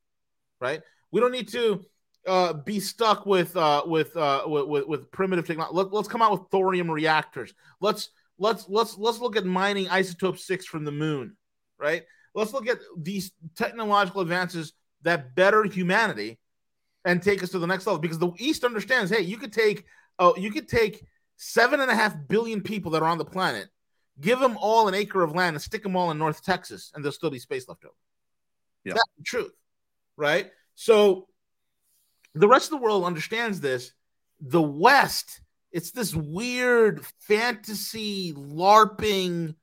right? We don't need to uh, be stuck with uh, with, uh, with with primitive technology. Let, us come out with thorium reactors. Let's let's let's let's look at mining isotope six from the moon, right? let's look at these technological advances that better humanity and take us to the next level. Because the East understands, hey, you could take, oh, you could take seven and a half billion people that are on the planet, give them all an acre of land, and stick them all in North Texas, and there'll still be space left over. Yeah. That's the truth, right? So the rest of the world understands this. The West, it's this weird fantasy LARPing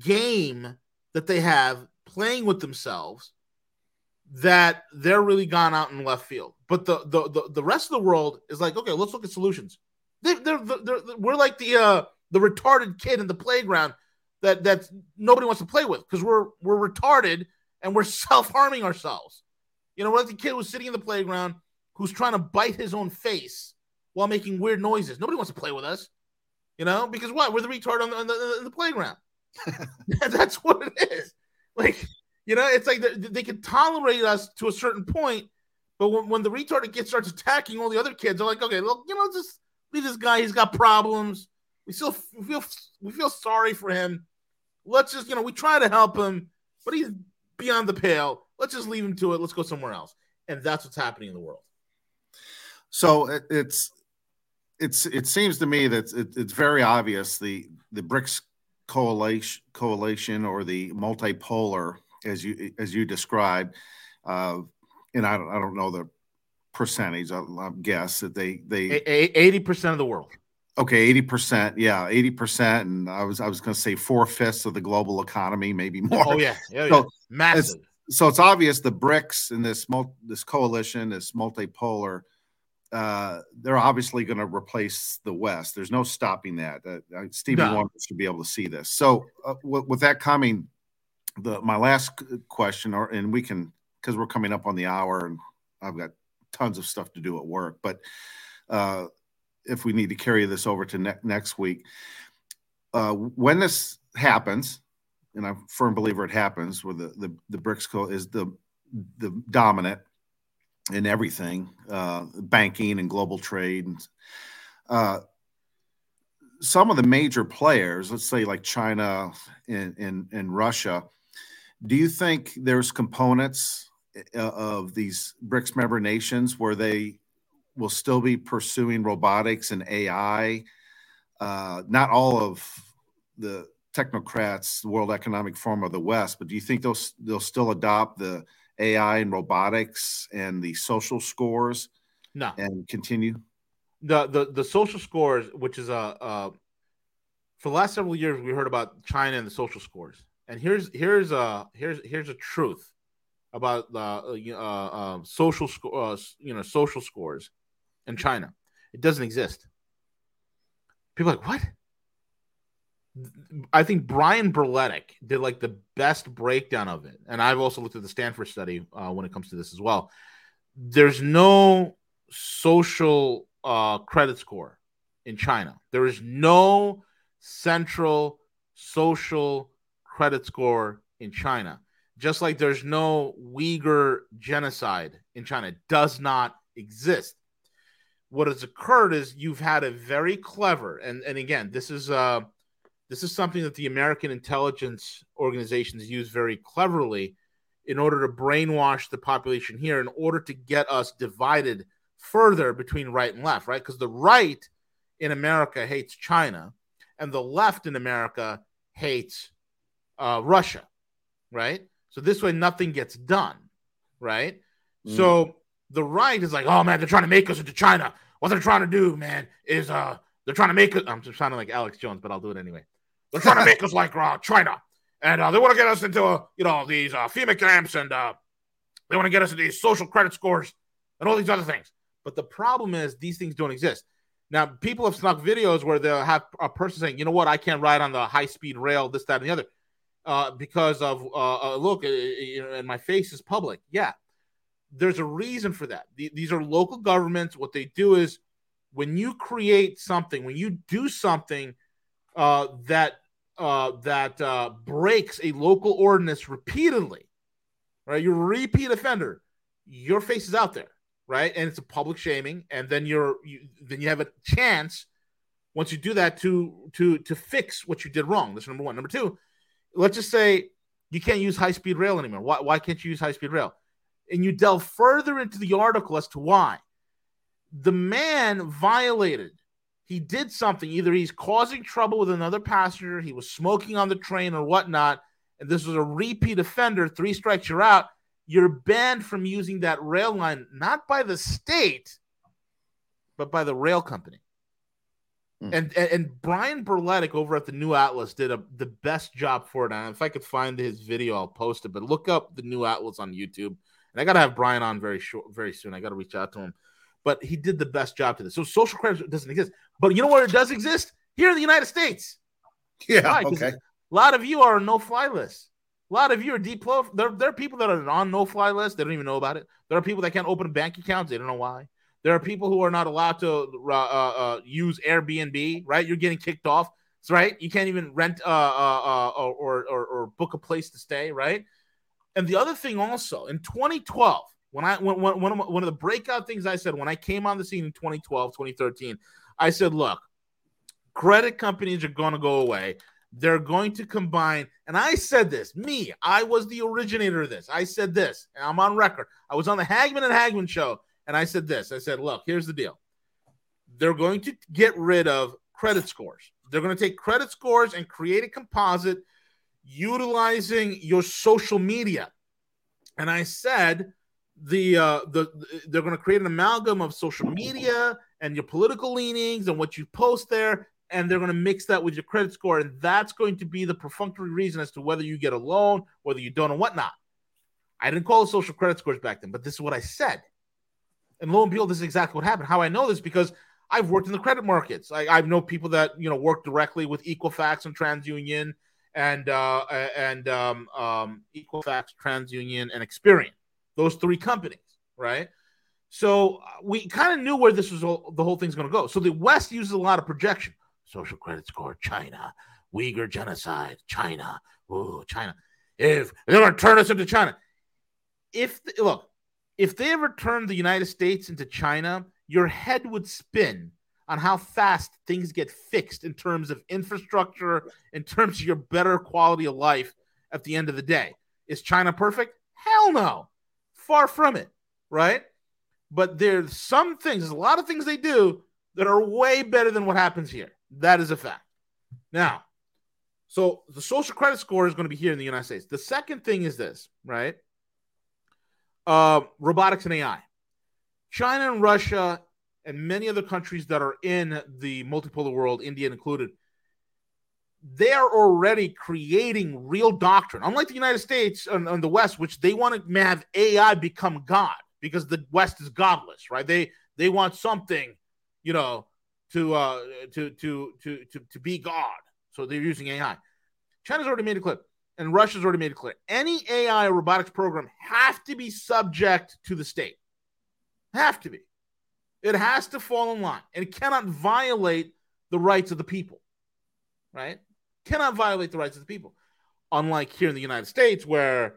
game that they have playing with themselves that they're really gone out in left field. But the the the, the rest of the world is like, okay, let's look at solutions. They, they're, they're, they're, we're like the uh, the retarded kid in the playground that that nobody wants to play with because we're we're retarded and we're self harming ourselves. You know, we're like the kid who's sitting in the playground who's trying to bite his own face while making weird noises. Nobody wants to play with us. You know, because what? We're the retard on the, on the, on the playground. That's what it is. Like, you know, it's like they, can tolerate us to a certain point, but when, when the retarded kid starts attacking all the other kids, they're like, okay, look, you know, just leave this guy. He's got problems. We still feel we feel sorry for him. Let's just, you know, we try to help him, but he's beyond the pale. Let's just leave him to it. Let's go somewhere else. And that's what's happening in the world. So it's it's it seems to me that it, it's very obvious the the BRICS coalition coalition or the multipolar as you as you described, uh, and I don't I don't know the percentage. I, I guess that they they eighty percent of the world. Okay, eighty percent. Yeah, eighty percent, and I was I was going to say four fifths of the global economy, maybe more. Oh yeah, yeah, so massive. It's, so it's obvious the BRICS and this multi, this coalition, this multipolar, uh, they're obviously going to replace the West. There's no stopping that. Uh, Stevie no. Wonder should be able to see this. So uh, with, with that coming, the my last question, or and we can because we're coming up on the hour, and I've got tons of stuff to do at work, but uh, if we need to carry this over to ne- next week, uh, when this happens, and I'm a firm believer it happens, where the the, the BRICS is the the dominant in everything, uh, banking and global trade. And, uh, some of the major players, let's say like China and, and, and Russia, do you think there's components uh, of these BRICS member nations where they will still be pursuing robotics and AI? Uh, not all of the technocrats, the World Economic Forum of the West, but do you think they'll they'll still adopt the AI and robotics and the social scores? No, and continue. The the the social scores, which is a uh, uh, for the last several years, we heard about China and the social scores. And here's here's a here's here's a truth about the uh, uh, um, social sco- uh, you know social scores in China. It doesn't exist. People like what? I think Brian Berletic did like the best breakdown of it, and I've also looked at the Stanford study uh, when it comes to this as well. There's no social uh, credit score in China. There is no central social credit score in China. Just like there's no Uyghur genocide in China, it does not exist. What has occurred is you've had a very clever, and, and again, this is uh, this is something that the American intelligence organizations use very cleverly in order to brainwash the population here, in order to get us divided further between right and left, right? Because the right in America hates China, and the left in America hates uh, Russia, right? So this way, nothing gets done, right? Mm. So the right is like, oh man, they're trying to make us into China. What they're trying to do, man, is uh, they're trying to make us. I'm just sounding like Alex Jones, but I'll do it anyway. They're trying to make us like uh, China, and uh, they want to get us into uh, you know these uh, FEMA camps, and uh, they want to get us into these social credit scores and all these other things. But the problem is these things don't exist. Now, people have snuck videos where they'll have a person saying, you know what, I can't ride on the high speed rail, this, that, and the other, uh, because of, uh, uh, look, uh, you know, and my face is public. Yeah, there's a reason for that. The, these are local governments. What they do is when you create something, when you do something uh, that uh, that uh, breaks a local ordinance repeatedly, right? You're repeat offender. Your face is out there, right? And it's a public shaming, and then you're you, then you have a chance once you do that to to to fix what you did wrong. That's number one. Number two, let's just say you can't use high speed rail anymore. Why, why can't you use high speed rail? And you delve further into the article as to why. The man violated. He did something. Either he's causing trouble with another passenger, he was smoking on the train or whatnot, and this was a repeat offender. Three strikes, you're out. You're banned from using that rail line, not by the state, but by the rail company. Mm. And, and, and Brian Berletic over at the New Atlas did a, the best job for it. And if I could find his video, I'll post it. But look up the New Atlas on YouTube. And I got to have Brian on very short, very soon. I got to reach out to him. But he did the best job to this. So social credit doesn't exist. But you know where it does exist? Here in the United States. Yeah. Why? Okay. A lot of you are on no fly list. A lot of you are deep low. There, there are people that are on no fly list. They don't even know about it. There are people that can't open bank accounts. They don't know why. There are people who are not allowed to uh, uh, uh, use Airbnb, right? You're getting kicked off, right? You can't even rent uh, uh, uh, or, or, or book a place to stay, right? And the other thing also in 2012, when I when, when, one, of my, one of the breakout things I said when I came on the scene in 2012, 2013, I said, look, credit companies are going to go away. They're going to combine, and I said this, me, I was the originator of this. I said this, and I'm on record. I was on the Hagmann and Hagmann show and I said this I said, look, here's the deal. They're going to get rid of credit scores. They're going to take credit scores and create a composite utilizing your social media. And I said, the uh the they're going to create an amalgam of social media and your political leanings and what you post there and they're going to mix that with your credit score and that's going to be the perfunctory reason as to whether you get a loan whether you don't and whatnot i didn't call it social credit scores back then but this is what i said and lo and behold, this is exactly what happened. How I know this because I've worked in the credit markets. I, I know people that you know work directly with Equifax and TransUnion and uh, and um, um, Equifax, TransUnion, and Experian. Those three companies, right? So uh, we kind of knew where this was all, the whole thing's going to go. So the West uses a lot of projection. Social credit score, China, Uyghur genocide, China, oh China. If they're going to turn us into China, if the, look, if they ever turned the United States into China, your head would spin on how fast things get fixed in terms of infrastructure, in terms of your better quality of life at the end of the day. Is China perfect? Hell no. Far from it, right? But there's some things, there's a lot of things they do that are way better than what happens here. That is a fact. Now, so the social credit score is going to be here in the United States. The second thing is this, right? Uh, robotics and AI. China and Russia and many other countries that are in the multipolar world, India included, they are already creating real doctrine. Unlike the United States and, and the West, which they want to have AI become God because the West is godless, right? They they want something, you know, to uh to to to to to be God. So they're using AI. China's already made a clear and Russia's already made it clear any AI robotics program have to be subject to the state. Have to be. It has to fall in line and it cannot violate the rights of the people. Right? Cannot violate the rights of the people. Unlike here in the United States, where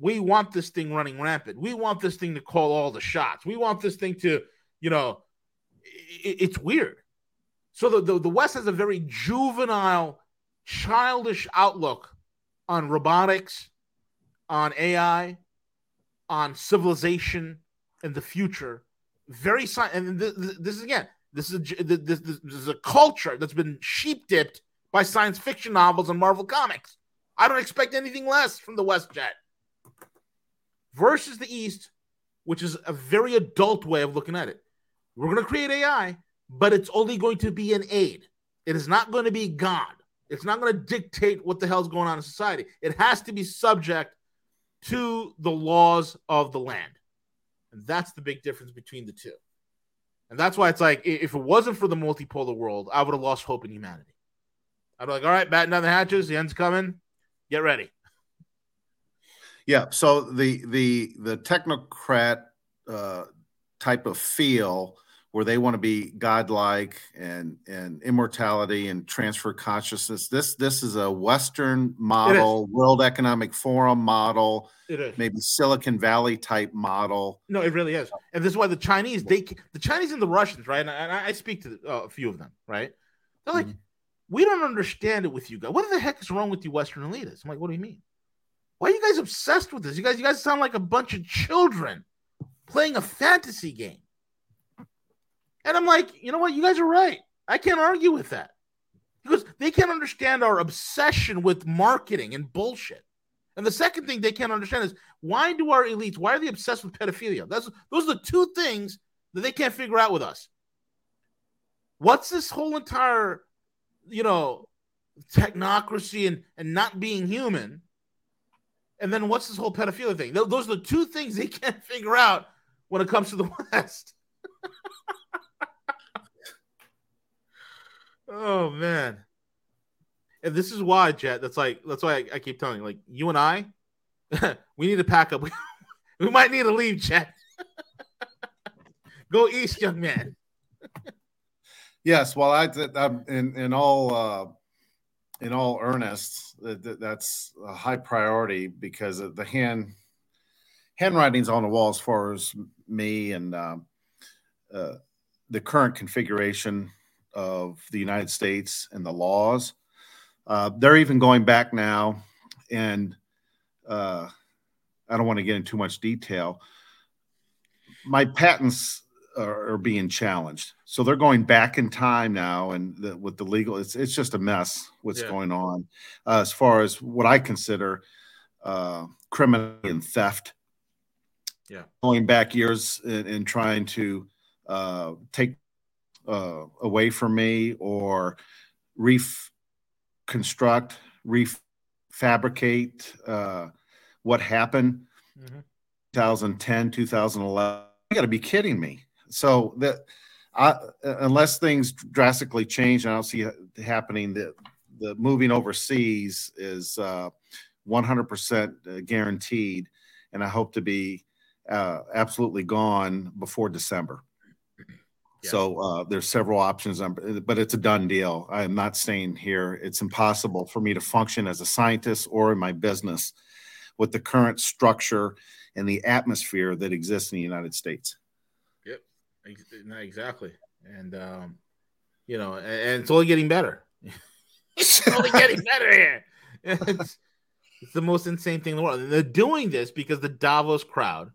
we want this thing running rampant. We want this thing to call all the shots. We want this thing to, you know, it, it's weird. So the, the, the West has a very juvenile, childish outlook on robotics, on AI, on civilization and the future. Very sci- and this, this is again, this is a, this, this is a culture that's been sheep dipped by science fiction novels and Marvel comics. I don't expect anything less from the West Jet versus the East, which is a very adult way of looking at it. We're going to create AI, but it's only going to be an aid. It is not going to be God. It's not going to dictate what the hell's going on in society. It has to be subject to the laws of the land. And that's the big difference between the two. And that's why it's like, if it wasn't for the multipolar world, I would have lost hope in humanity. I'd be like, all right, batten down the hatches, the end's coming, get ready. Yeah. So the the the technocrat uh, type of feel where they want to be godlike and and immortality and transfer consciousness. This this is a Western model, World Economic Forum model, it is. maybe Silicon Valley type model. No, it really is, and this is why the Chinese, they the Chinese and the Russians, right? And I, I speak to uh, a few of them, right? They're like, mm-hmm. we don't understand it with you guys. What the heck is wrong with you Western elitists? I'm like, what do you mean? Why are you guys obsessed with this? You guys, you guys sound like a bunch of children playing a fantasy game. And I'm like, you know what? You guys are right. I can't argue with that because they can't understand our obsession with marketing and bullshit. And the second thing they can't understand is why do our elites, why are they obsessed with pedophilia? That's those are the two things that they can't figure out with us. What's this whole entire, you know, technocracy and, and not being human? And then what's this whole pedophilia thing? Those are the two things they can't figure out when it comes to the West. Oh man. And this is why, Jet. That's like that's why I, I keep telling you, like you and I, we need to pack up. we might need to leave, Jet. Go east, young man. yes, well, I, I'm in in all uh, in all earnest. That, that's a high priority because the hand handwriting's on the wall as far as me and uh, uh, the current configuration of the United States and the laws. Uh, they're even going back now, and uh, I don't want to get into too much detail. My patents are, are, being challenged, so they're going back in time now, and the, with the legal, it's it's just a mess. What's yeah. going on uh, as far as what I consider uh, criminal and theft? Yeah, going back years and, and trying to uh, take uh, away from me or ref construct, refabricate uh, what happened mm-hmm. 2010, 2011. You got to be kidding me. So that I, unless things drastically change, and I don't see it happening, the, the moving overseas is uh, 100% guaranteed. And I hope to be uh, absolutely gone before December. So uh, there's several options, but it's a done deal. I am not staying here. It's impossible for me to function as a scientist or in my business with the current structure and the atmosphere that exists in the United States. Yep, exactly. And um, you know, and, and it's only getting better. it's only getting better here. It's, it's the most insane thing in the world. And they're doing this because the Davos crowd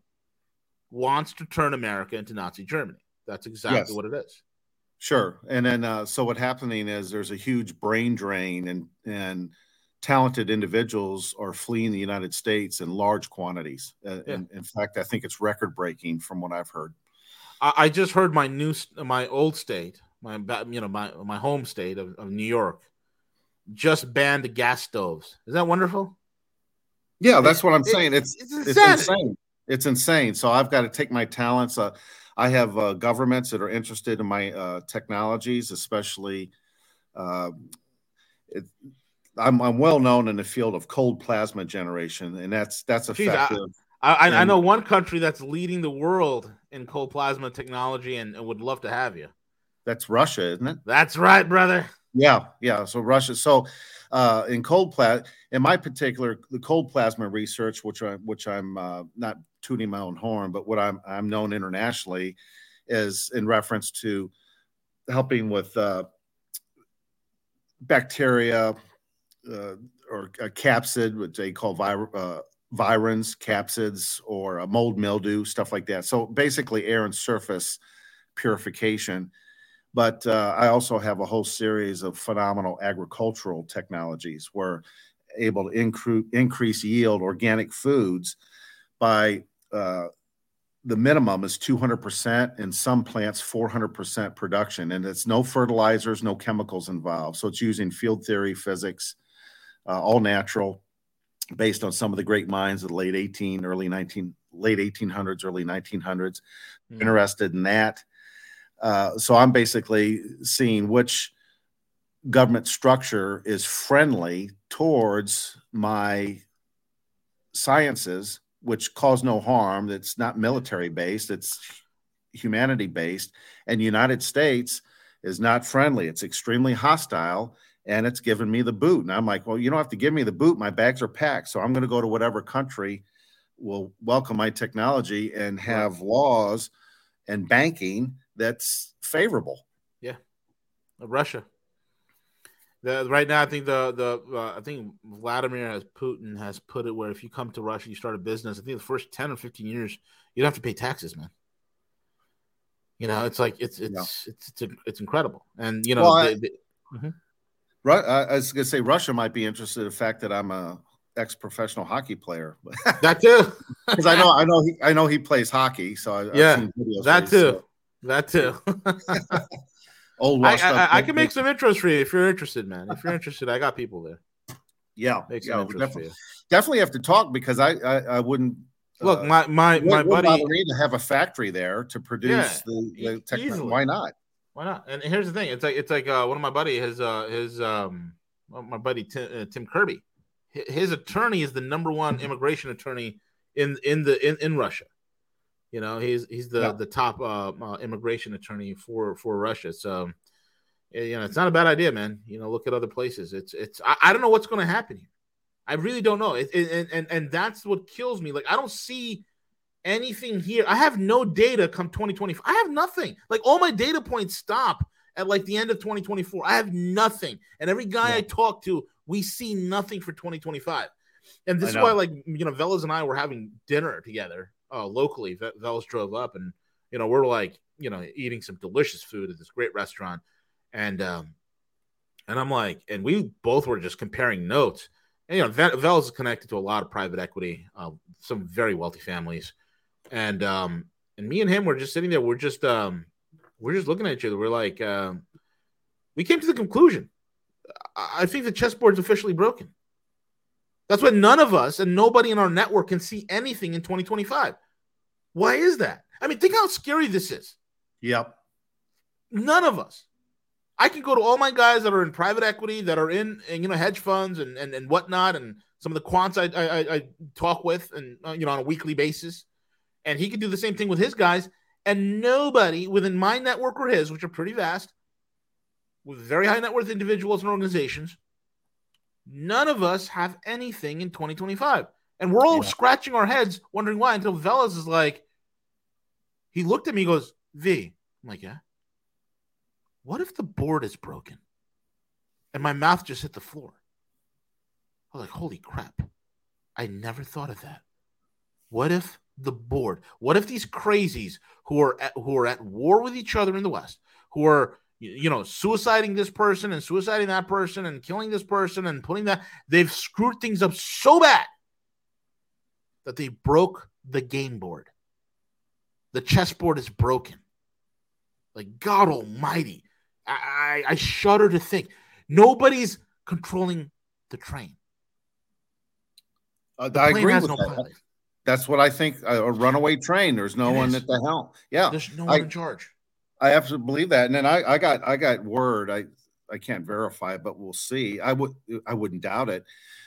wants to turn America into Nazi Germany. That's exactly yes. what it is. Sure. And then uh, so what happening is there's a huge brain drain and and talented individuals are fleeing the United States in large quantities. Uh, yeah. in, in, fact, I think it's record breaking from what I've heard. I, I, just heard my new my old state, my you know my my home state of, of New York, just banned gas stoves. Is that wonderful? Yeah, that's what I'm saying. It's it's, it's insane. It's insane. So I've got to take my talents. Uh, I have uh, governments that are interested in my uh, technologies, especially. Uh, it, I'm, I'm, well known in the field of cold plasma generation, and that's that's effective. Jeez, I, I, I, know one country that's leading the world in cold plasma technology, and, and would love to have you. That's Russia, isn't it? That's right, brother. Yeah, yeah. So Russia. So uh, in cold plasma, in my particular, the cold plasma research, which I which I'm uh, not tooting my own horn, but what I'm I'm known internationally is in reference to helping with uh, bacteria uh, or a capsid, which they call vir- uh, virions, capsids, or mold mildew, stuff like that. So basically, air and surface purification. But uh, I also have a whole series of phenomenal agricultural technologies. Where able to incre- increase yield organic foods by uh, the minimum is 200% in some plants 400% production. And it's no fertilizers no chemicals involved. So it's using field theory physics uh, all natural based on some of the great minds of the late 18 early 19 late 1800s early 1900s mm. interested in that uh, so i'm basically seeing which government structure is friendly towards my sciences which cause no harm, that's not military based, it's humanity based. And United States is not friendly, it's extremely hostile. And it's given me the boot. And I'm like, well, you don't have to give me the boot. My bags are packed. So I'm going to go to whatever country will welcome my technology and have laws and banking that's favorable. Yeah. Russia. The, right now, I think the the uh, I think Vladimir has Putin has put it where if you come to Russia, you start a business. I think the first ten or fifteen years, you don't have to pay taxes, man. You know, it's like it's it's yeah. it's, it's it's incredible, and you know, well, they, they, mm-hmm. I was gonna say Russia might be interested in the fact that I'm a ex-professional hockey player. that too, because I know I know he I know he plays hockey, so I, yeah, that too, so. That too. Old I, I, I, can make some interest for you if you're interested, man. If you're interested, I got people there. Yeah, make yeah definitely, definitely have to talk because I I, I wouldn't look uh, my my my buddy to have a factory there to produce yeah, the, the technology. Why not? Why not? And here's the thing: it's like it's like uh, one of my buddy his uh his um my buddy Tim, uh, Tim Kirby, his attorney is the number one immigration attorney in in the in, in Russia. You know, he's he's the yeah. the top uh, uh, immigration attorney for for Russia. So, you know, it's not a bad idea, man. You know, look at other places. It's it's I, I don't know what's going to happen here. I really don't know. It, it, and and and that's what kills me. Like I don't see anything here. I have no data come 2020. I have nothing. Like all my data points stop at like the end of 2024. I have nothing. And every guy yeah. I talk to, we see nothing for 2025. And this is why, like, you know, Velas and I were having dinner together uh, locally. Velas drove up, and you know we're like you know eating some delicious food at this great restaurant, and um, and I'm like, and we both were just comparing notes. And you know, Velas is connected to a lot of private equity, uh, some very wealthy families, and um, and me and him were just sitting there. We're just um, we're just looking at each other. We're like, um, we came to the conclusion. I think the chessboard's officially broken. That's why none of us and nobody in our network can see anything in 2025. Why is that? I mean, think how scary this is. Yep. None of us. I can go to all my guys that are in private equity, that are in, and you know hedge funds and, and and whatnot, and some of the quants I I, I talk with, and uh, you know on a weekly basis, and he could do the same thing with his guys. And nobody within my network or his, which are pretty vast, with very high net worth individuals and organizations, none of us have anything in 2025. And we're all yeah. scratching our heads, wondering why, until Velas is like, he looked at me, goes, V. I'm like, yeah. What if the board is broken? And my mouth just hit the floor. I was like, holy crap. I never thought of that. What if the board, what if these crazies who are at, who are at war with each other in the West, who are you know, suiciding this person and suiciding that person and killing this person and putting that, they've screwed things up so bad that they broke the game board. The chessboard is broken. Like God Almighty, I, I, I shudder to think nobody's controlling the train. Uh, the I agree with no that. Pilot. That's what I think. A, runaway train. There's no it one is. at the helm. Yeah, there's no one I, in charge. I absolutely believe that. And then I, I got I got word. I I can't verify, but we'll see. I would I wouldn't doubt it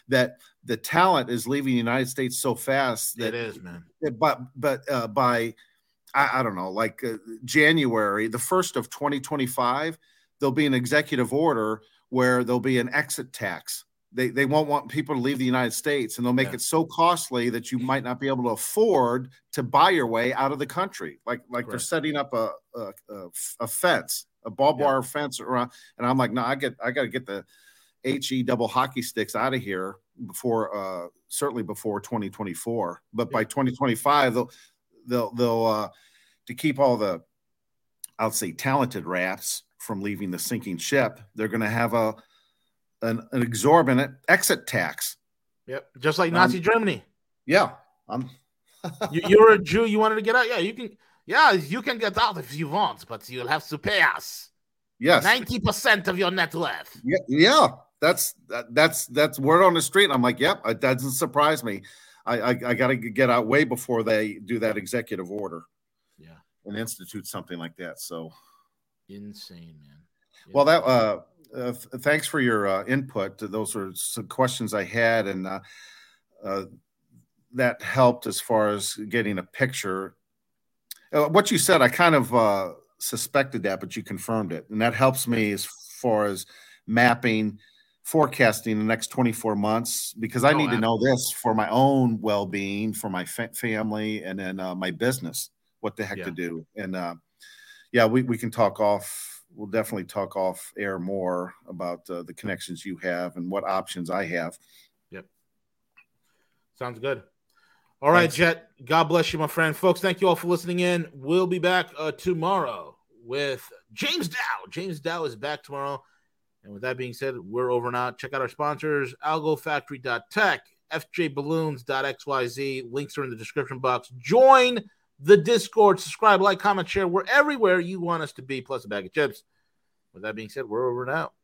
that the talent is leaving the United States so fast that it is, man. But but uh, by I, I, don't know, like uh, January, the first of 2025, there'll be an executive order where there'll be an exit tax. They, they won't want people to leave the United States and they'll make yeah. it so costly that you might not be able to afford to buy your way out of the country. Like like they're setting up a, a, a fence, a barbed wire yeah. fence around. And I'm like, no, I get I got to get the he double hockey sticks out of here before uh, certainly before 2024 but by 2025 they'll they'll they'll uh, to keep all the i'll say talented rats from leaving the sinking ship they're going to have a an, an, exorbitant exit tax yep just like nazi um, germany yeah i'm you, are a jew you wanted to get out yeah you can yeah you can get out if you want but you'll have to pay us yes 90% of your net worth yeah yeah that's that's that's word on the street. I'm like, yep, it doesn't surprise me. I I, I got to get out way before they do that executive order. And institute something like that. So insane, man. Well, that uh, uh thanks for your uh, input. Those were some questions I had, and uh, uh, that helped as far as getting a picture. Uh, what you said, I kind of uh, suspected that, but you confirmed it, and that helps me as far as mapping forecasting the next 24 months because I oh, need to know this for my own well being, for my fa- family, and then uh, my business, what the heck yeah. to do. And uh, yeah, we, we can talk off we'll definitely talk off air more about uh, the connections you have and what options I have. Yep. Sounds good. All right, Thanks. Jet. God bless you, my friend. Folks, thank you all for listening in. We'll be back uh, tomorrow with James Dow. James Dow is back tomorrow. And with that being said, we're over and out. Check out our sponsors, algofactory.tech, fjballoons.xyz. Links are in the description box. Join the Discord. Subscribe, like, comment, share. We're everywhere you want us to be, plus a bag of chips. With that being said, we're over out.